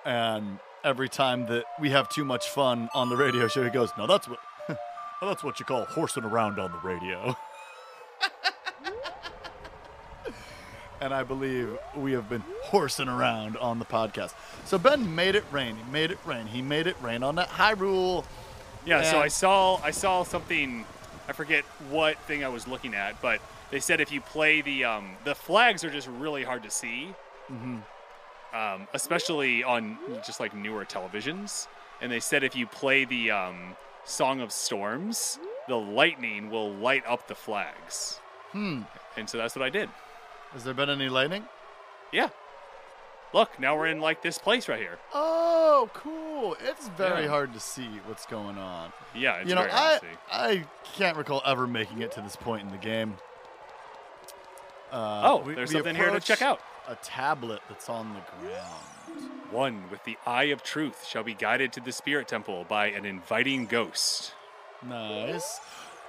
Speaker 1: and every time that we have too much fun on the radio show, he goes, "No, that's what, well, that's what you call horsing around on the radio." and I believe we have been horsing around on the podcast. So Ben made it rain. He made it rain. He made it rain on that Hyrule.
Speaker 5: Yeah, so I saw I saw something I forget what thing I was looking at, but they said if you play the um the flags are just really hard to see. mm-hmm. um, especially on just like newer televisions. And they said if you play the um, Song of Storms, the lightning will light up the flags.
Speaker 1: Hmm.
Speaker 5: And so that's what I did.
Speaker 1: Has there been any lightning?
Speaker 5: Yeah. Look, now we're in like this place right here.
Speaker 1: Oh, cool. It's very
Speaker 5: Yeah.
Speaker 1: hard to see what's going on.
Speaker 5: Yeah, it's
Speaker 1: you know,
Speaker 5: very
Speaker 1: I
Speaker 5: hard to see.
Speaker 1: I can't recall ever making it to this point in the game. Uh,
Speaker 5: Oh,
Speaker 1: we-
Speaker 5: there's
Speaker 1: we
Speaker 5: something here to check out.
Speaker 1: A tablet that's on the ground.
Speaker 5: One with the eye of truth shall be guided to the spirit temple by an inviting ghost.
Speaker 1: Nice.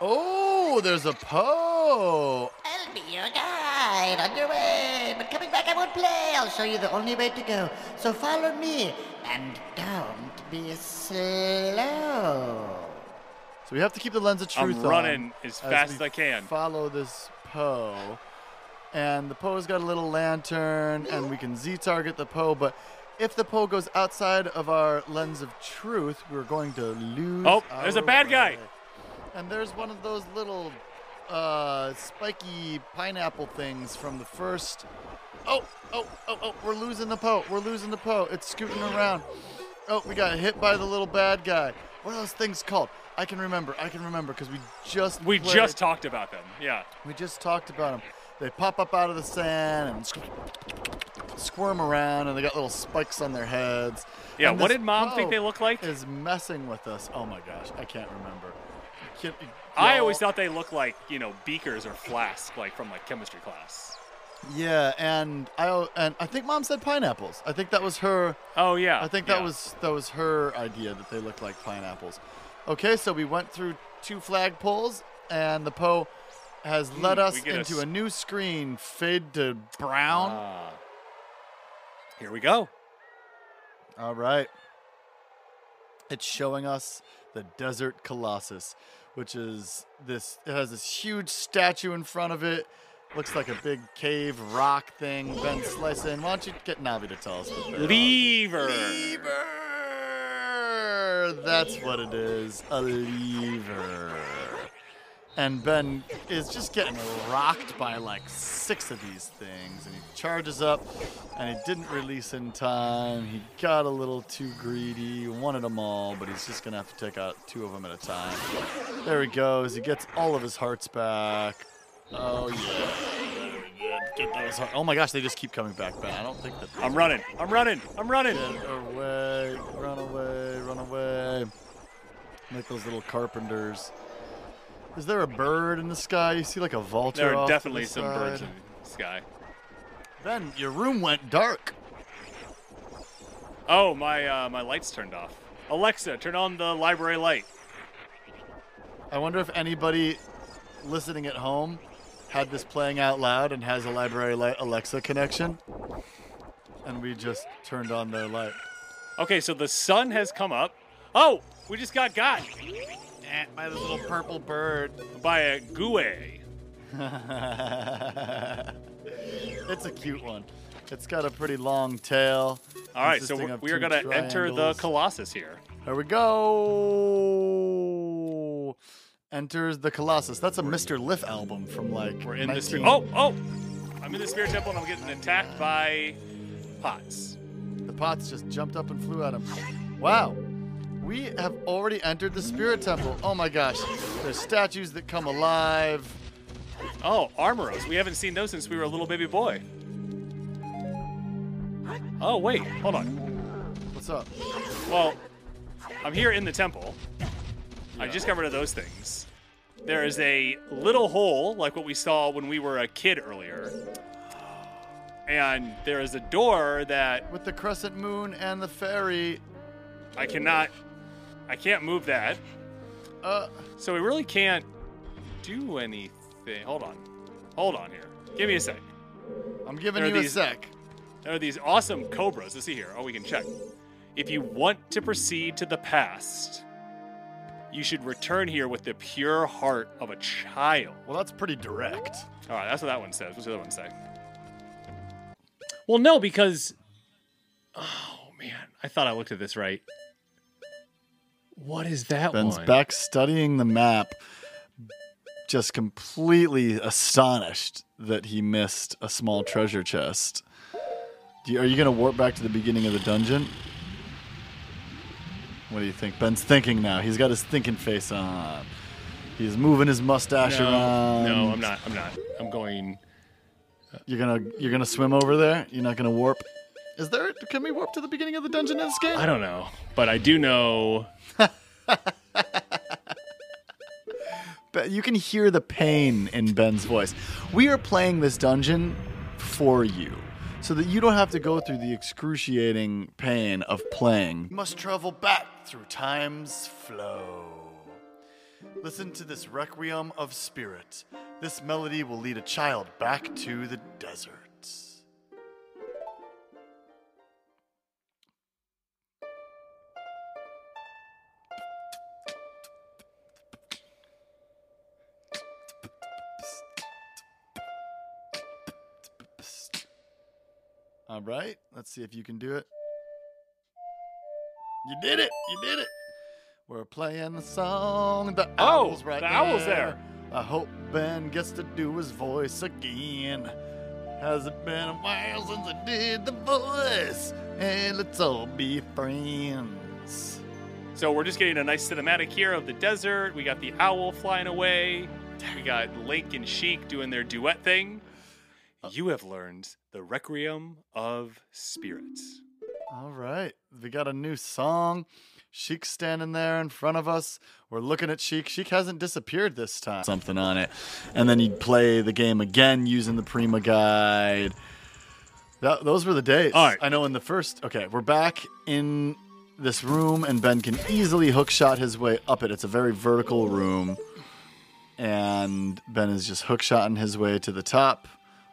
Speaker 1: Oh, there's a Poe.
Speaker 6: I'll be your guide on your way, but coming back I won't play. I'll show you the only way to go. So follow me, and don't be slow.
Speaker 1: So we have to keep the lens of truth
Speaker 5: I'm
Speaker 1: on
Speaker 5: running as fast
Speaker 1: we
Speaker 5: as I can.
Speaker 1: Follow this Poe. And the Poe's got a little lantern, and we can Z target the Poe, but if the Poe goes outside of our lens of truth, we're going to lose.
Speaker 5: Oh, there's a
Speaker 1: our
Speaker 5: bad guy.
Speaker 1: And there's one of those little uh, spiky pineapple things from the first. Oh, oh, oh, oh, we're losing the Poe. We're losing the Poe. It's scooting around. Oh, we got hit by the little bad guy. What are those things called? I can remember. I can remember because we just
Speaker 5: We
Speaker 1: played-
Speaker 5: just talked about them. Yeah.
Speaker 1: we just talked about them. They pop up out of the sand and squirm around, and they got little spikes on their heads.
Speaker 5: Yeah,
Speaker 1: And
Speaker 5: what did Mom think they look like?
Speaker 1: Is messing with us. Oh my gosh, I can't remember. Can-
Speaker 5: I always thought they looked like, you know, beakers or flasks, like from like chemistry class.
Speaker 1: Yeah, and I and I think Mom said pineapples. I think that was her.
Speaker 5: Oh yeah.
Speaker 1: I think that
Speaker 5: yeah.
Speaker 1: was that was her idea that they looked like pineapples. Okay, so we went through two flagpoles, and the Poe has led
Speaker 5: Hmm,
Speaker 1: us
Speaker 5: we get a
Speaker 1: into a new screen, fade to brown.
Speaker 5: Ah. here we go.
Speaker 1: All right. It's showing us the Desert Colossus, which is this. It has this huge statue in front of it. Looks like a big cave rock thing. Ben slicing. Why don't you get Navi to tell us what they're on?
Speaker 5: Leever.
Speaker 1: Leever. That's what it is. A leever. And Ben is just getting rocked by like six of these things. And he charges up and he didn't release in time. He got a little too greedy. Wanted them all, but he's just going to have to take out two of them at a time. There he goes. He gets all of his hearts back. Oh, yeah. Get those heart- Oh my gosh, they just keep coming back, Ben. I don't think that.
Speaker 5: I'm running. I'm running. I'm running.
Speaker 1: Get away, run away, run away. Like those little carpenters. Is there a bird in the sky? You see like a vulture.
Speaker 5: There are definitely
Speaker 1: the
Speaker 5: some
Speaker 1: side?
Speaker 5: birds in the sky.
Speaker 1: Ben, your room went dark.
Speaker 5: Oh, my uh, my lights turned off. Alexa, turn on the library light.
Speaker 1: I wonder if anybody listening at home had this playing out loud and has a library light Alexa connection. And we just turned on their light.
Speaker 5: Okay, so the sun has come up. Oh, we just got got
Speaker 1: By this little purple bird.
Speaker 5: by a guay.
Speaker 1: it's a cute one. It's got a pretty long tail.
Speaker 5: All right, so we-
Speaker 1: of
Speaker 5: we are going to enter the. Colossus here.
Speaker 1: There we go. Enters the Colossus. That's a Mr. Liff album from like.
Speaker 5: We're in the spirit. Oh, oh! I'm in the spirit temple and I'm getting attacked by pots.
Speaker 1: The pots just jumped up and flew at him. Wow. We have already entered the Spirit Temple. Oh my gosh. There's statues that come alive.
Speaker 5: Oh, Armos. We haven't seen those since we were a little baby boy. Oh, wait. Hold on.
Speaker 1: What's up?
Speaker 5: Well, I'm here in the temple. I just got rid of those things. There is a little hole, like what we saw when we were a kid earlier. And there is a door that
Speaker 1: With the crescent moon and the fairy.
Speaker 5: I cannot. I can't move that.
Speaker 1: Uh,
Speaker 5: So we really can't do anything. Hold on. Hold on here. Give me a sec.
Speaker 1: I'm giving
Speaker 5: There
Speaker 1: you a sec.
Speaker 5: There are these awesome cobras. Let's see here. Oh, we can check. If you want to proceed to the past, you should return here with the pure heart of a child.
Speaker 1: Well, that's pretty direct.
Speaker 5: All right, that's what that one says. What's the other one say? Well, no, because oh man, I thought I looked at this right. What is that one?
Speaker 1: Ben's
Speaker 5: one?
Speaker 1: back studying the map, just completely astonished that he missed a small treasure chest. You, are you going to warp back to the beginning of the dungeon? What do you think? Ben's thinking now. He's got his thinking face on. He's moving his mustache
Speaker 2: No,
Speaker 1: around.
Speaker 2: no, I'm not. I'm not. I'm going.
Speaker 1: Uh, you're gonna you're gonna swim over there. You're not gonna warp. Is there? Can we warp to the beginning of the dungeon in this game?
Speaker 2: I don't know, but I do know.
Speaker 1: But you can hear the pain in Ben's voice. We are playing this dungeon for you, so that you don't have to go through the excruciating pain of playing. You must travel back through time's flow. Listen to this requiem of spirit. This melody will lead a child back to the desert. All right, let's see if you can do it. You did it! You did it! We're playing the song. The
Speaker 5: Oh,
Speaker 1: owl's right
Speaker 5: the owl's there.
Speaker 1: I hope Ben gets to do his voice again. Has it been a while since I did the voice? And let's all be friends.
Speaker 5: So we're just getting a nice cinematic here of the desert. We got the owl flying away. We got Link and Sheik doing their duet thing. Uh, you have learned the Requiem of Spirits.
Speaker 1: All right, we got a new song. Sheik's standing there in front of us. We're looking at Sheik. Sheik hasn't disappeared this time. Something on it. And then you'd play the game again using the Prima guide. That, those were the days.
Speaker 5: All right.
Speaker 1: I know in the first. Okay, we're back in this room, and Ben can easily hook shot his way up it. It's a very vertical room. And Ben is just hook shotting his way to the top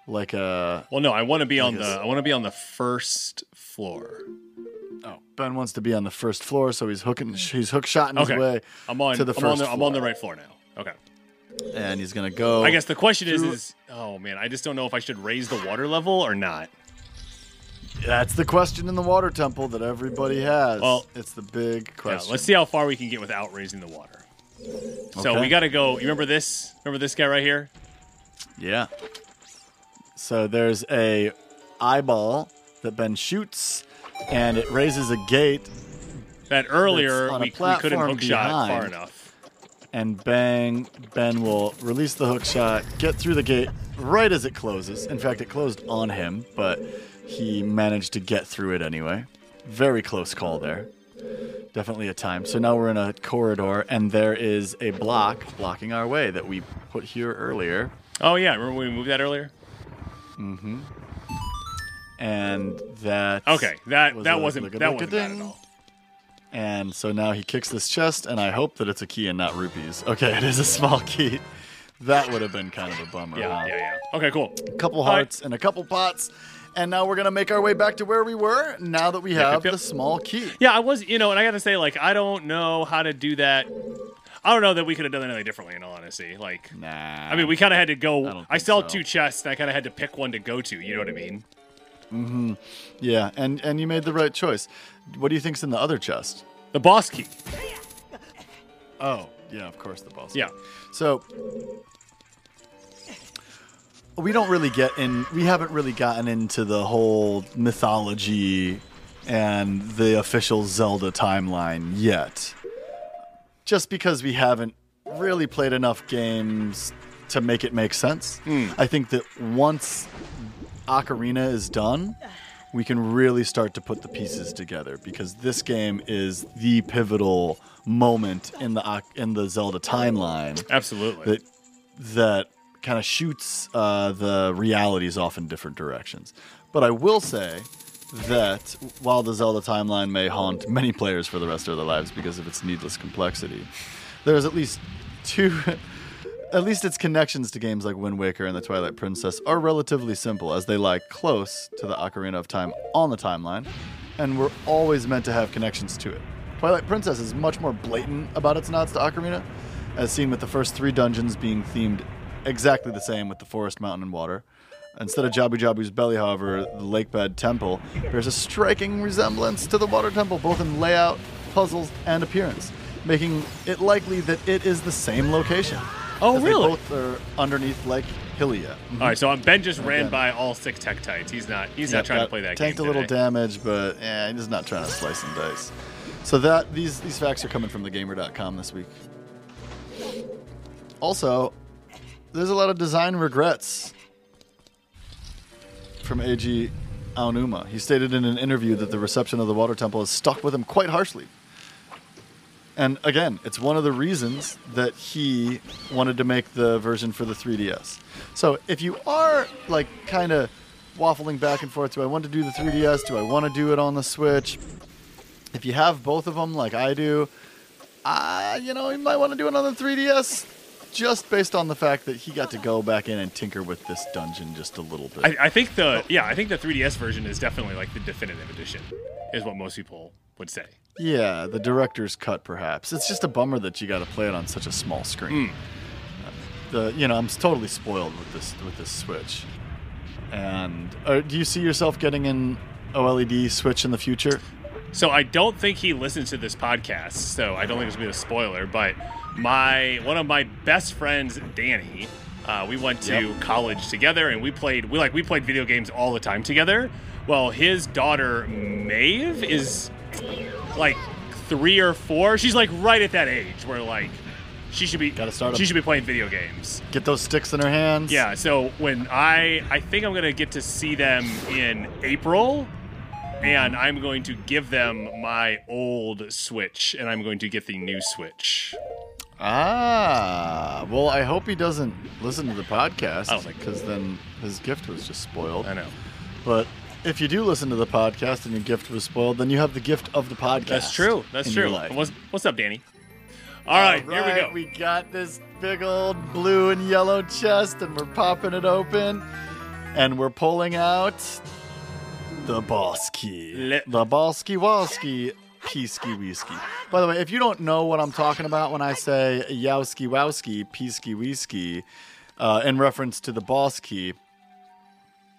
Speaker 1: like a.
Speaker 2: Well, no, I want to be on the. I want to be on the first floor.
Speaker 1: Oh, Ben wants to be on the first floor, so he's hooking. He's hook shotting his
Speaker 2: Okay.
Speaker 1: way.
Speaker 2: I'm on.
Speaker 1: to the
Speaker 2: I'm on
Speaker 1: first
Speaker 2: the, I'm on the right floor now. Okay.
Speaker 1: and he's gonna go.
Speaker 2: I guess the question is, is oh man, I just don't know if I should raise the water level or not.
Speaker 1: that's the question in the water temple that everybody has.
Speaker 2: Well-
Speaker 1: it's the big
Speaker 2: Yeah,
Speaker 1: question.
Speaker 2: let's see how far we can get without raising the water. So
Speaker 1: Okay.
Speaker 2: we got to go. You remember this? Remember this guy right here?
Speaker 1: Yeah. So there's a eyeball that Ben shoots, and it raises a gate,
Speaker 2: That earlier
Speaker 1: That's on a
Speaker 2: we, we couldn't hook shot far enough.
Speaker 1: and bang, Ben will release the hook shot, get through the gate right as it closes. In fact, it closed on him, but he managed to get through it anyway. Very close call there. Definitely a time. So now we're in a corridor, and there is a block blocking our way that we put here earlier.
Speaker 2: Oh yeah, remember when we moved that earlier? Mm-hmm.
Speaker 1: And that
Speaker 2: Okay, that
Speaker 1: was
Speaker 2: that
Speaker 1: a
Speaker 2: wasn't that wasn't bad at all.
Speaker 1: And so now he kicks this chest, and I hope that it's a key and not rupees. Okay, it is a small key. That would have been kind of a bummer.
Speaker 2: Yeah,
Speaker 1: huh?
Speaker 2: yeah, yeah. Okay, cool.
Speaker 1: A couple
Speaker 2: right.
Speaker 1: hearts and a couple pots. And now we're going to make our way back to where we were now that we
Speaker 2: Yep,
Speaker 1: have
Speaker 2: yep, yep.
Speaker 1: the small key.
Speaker 2: Yeah, I was, you know, and I got to say, like, I don't know how to do that. I don't know that we could have done anything differently. In all honesty, like,
Speaker 1: Nah.
Speaker 2: I mean, we kind of had to go. I, saw
Speaker 1: so.
Speaker 2: two chests, and I kind of had to pick one to go to. You know what I mean? Mm-hmm.
Speaker 1: Yeah, and, and you made the right choice. What do you think's in the other chest?
Speaker 2: The boss key.
Speaker 1: Oh, yeah, of course, the boss. Key.
Speaker 2: Yeah.
Speaker 1: So we don't really get in. We haven't really gotten into the whole mythology and the official Zelda timeline yet. Just because we haven't really played enough games to make it make sense. I think that once Ocarina is done, we can really start to put the pieces together because this game is the pivotal moment in the in the Zelda timeline
Speaker 2: Absolutely.
Speaker 1: that that kind of shoots uh, the realities off in different directions. But I will say that while the Zelda timeline may haunt many players for the rest of their lives because of its needless complexity, there's at least two. At least its connections to games like Wind Waker and the Twilight Princess are relatively simple, as they lie close to the Ocarina of Time on the timeline, and we're always meant to have connections to it. Twilight Princess is much more blatant about its nods to Ocarina, as seen with the first three dungeons being themed exactly the same with the forest, mountain, and water. Instead of Jabu Jabu's belly, however, the Lakebed Temple bears a striking resemblance to the Water Temple, both in layout, puzzles, and appearance, making it likely that it is the same location.
Speaker 5: Oh, really?
Speaker 1: both are underneath Lake Hylia.
Speaker 5: All right, so um, Ben just ran
Speaker 1: Okay.
Speaker 5: by all six Tektites. He's not. He's
Speaker 1: Yeah,
Speaker 5: not trying to play that
Speaker 1: tanked
Speaker 5: game.
Speaker 1: a little damage, but yeah, he's not trying to slice and dice. So that these these facts are coming from thegamer.com this week. Also, there's a lot of design regrets from Eiji Aonuma. He stated in an interview that the reception of the Water Temple has stuck with him quite harshly. And again, it's one of the reasons that he wanted to make the version for the 3DS. So if you are like kind of waffling back and forth, do I want to do the 3DS? Do I want to do it on the Switch? If you have both of them, like I do, uh, you know, you might want to do it on the 3DS just based on the fact that he got to go back in and tinker with this dungeon just a little bit.
Speaker 5: I, I think the yeah, I think the 3DS version is definitely like the definitive edition, is what most people would say.
Speaker 1: Yeah, the director's cut, perhaps. It's just a bummer that you got to play it on such a small screen. The you know I'm totally spoiled with this with this Switch. And uh, do you see yourself getting an OLED Switch in the future?
Speaker 5: So I don't think he listens to this podcast, so I don't think it's gonna be a spoiler. But my one of my best friends, Danny, uh, we went to
Speaker 1: Yep.
Speaker 5: college together, and we played we like we played video games all the time together. Well, his daughter Maeve is like three or four. She's like right at that age where like she should be
Speaker 1: Gotta start
Speaker 5: she should be playing video games.
Speaker 1: Get those sticks in her hands.
Speaker 5: Yeah, so when I I think I'm gonna get to see them in April, and I'm going to give them my old Switch, and I'm going to get the new Switch.
Speaker 1: Ah, well, I hope he doesn't listen to the podcast
Speaker 5: I don't think-
Speaker 1: because then his gift was just spoiled.
Speaker 5: I know.
Speaker 1: But if you do listen to the podcast and your gift was spoiled, then you have the gift of the podcast.
Speaker 5: That's true. That's true. What's what's up, Danny? All right, here we go.
Speaker 1: We got this big old blue and yellow chest, and we're popping it open, and we're pulling out the boss key.
Speaker 5: Le-
Speaker 1: the bossky walski peasky whiskey. By the way, if you don't know what I'm talking about when I say yowski wowski peasky whiskey, uh, in reference to the boss key,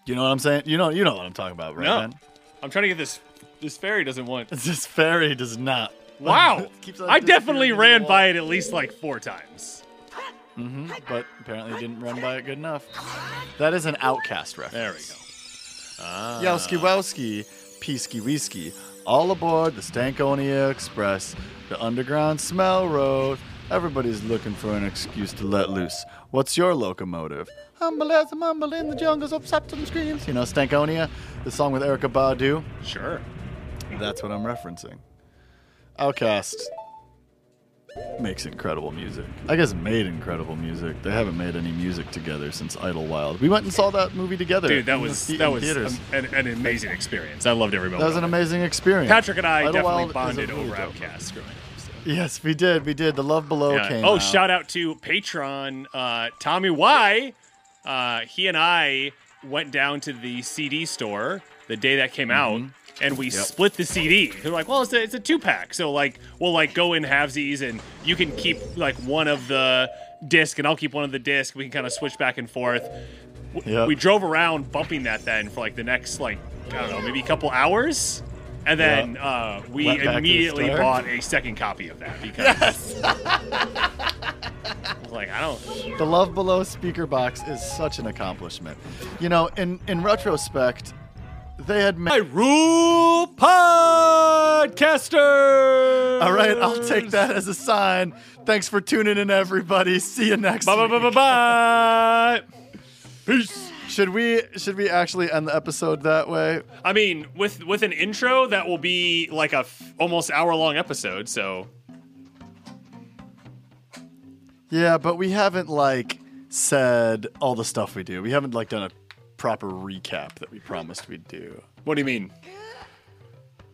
Speaker 1: you know what I'm saying? You know, you know what I'm talking about, right?
Speaker 5: No.
Speaker 1: Ben?
Speaker 5: I'm trying to get this. This fairy doesn't want.
Speaker 1: This fairy does not.
Speaker 5: Wow, I definitely ran by it at least like four times.
Speaker 1: Mm-hmm, but apparently didn't run by it good enough. That is an OutKast reference.
Speaker 5: There we go. Ah.
Speaker 1: Yowski wowski, peasky whiskey. All aboard the Stankonia Express, the underground smell road. Everybody's looking for an excuse to let loose. What's your locomotive? Humble as a mumble in the jungles of septum screams. You know Stankonia, the song with Erykah Badu.
Speaker 5: Sure.
Speaker 1: That's what I'm referencing. OutKast makes incredible music. I guess made incredible music. They haven't made any music together since Idlewild. We went and saw that movie together.
Speaker 5: Dude, that was
Speaker 1: the-
Speaker 5: that was an, an amazing experience. I loved every moment.
Speaker 1: That was an amazing experience.
Speaker 5: Patrick and I
Speaker 1: Idlewild
Speaker 5: definitely bonded over OutKast growing up. so.
Speaker 1: Yes, we did. We did. The Love Below
Speaker 5: Yeah.
Speaker 1: came
Speaker 5: Oh,
Speaker 1: out.
Speaker 5: shout out to Patron uh, Tommy Y. Uh, he and I went down to the CD store the day that came out, and we split the CD. They're like, "Well, it's a, it's a two pack, so like we'll like go in halvesies, and you can keep like one of the disc, and I'll keep one of the disc. We can kind of switch back and forth." W-
Speaker 1: Yep.
Speaker 5: We drove around bumping that then for like the next like I don't know maybe a couple hours. And then uh, we immediately bought a second copy of that because I was like, I don't.
Speaker 1: The Love Below speaker box is such an accomplishment. You know, in in retrospect, they had made.
Speaker 7: Rule Podcaster.
Speaker 1: All right, I'll take that as a sign. Thanks for tuning in, everybody. See you next
Speaker 7: Bye bye bye bye bye. Peace.
Speaker 1: Should we should we actually end the episode that way?
Speaker 5: I mean, with with an intro, that will be like a f- almost hour long episode. So
Speaker 1: Yeah, but we haven't like said all the stuff we do. We haven't like done a proper recap that we promised we'd do.
Speaker 5: what do you mean?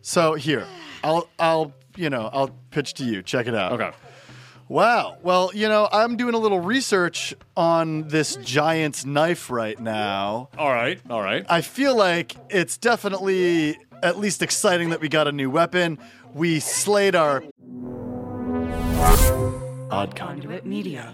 Speaker 1: So here, I'll I'll you know I'll pitch to you. Check it out.
Speaker 5: Okay.
Speaker 1: Wow. Well, you know I'm doing a little research on this giant's knife right now.
Speaker 5: All right. All right.
Speaker 1: I feel like it's definitely at least exciting that we got a new weapon. We slayed our odd conduit.
Speaker 4: Conduit Media.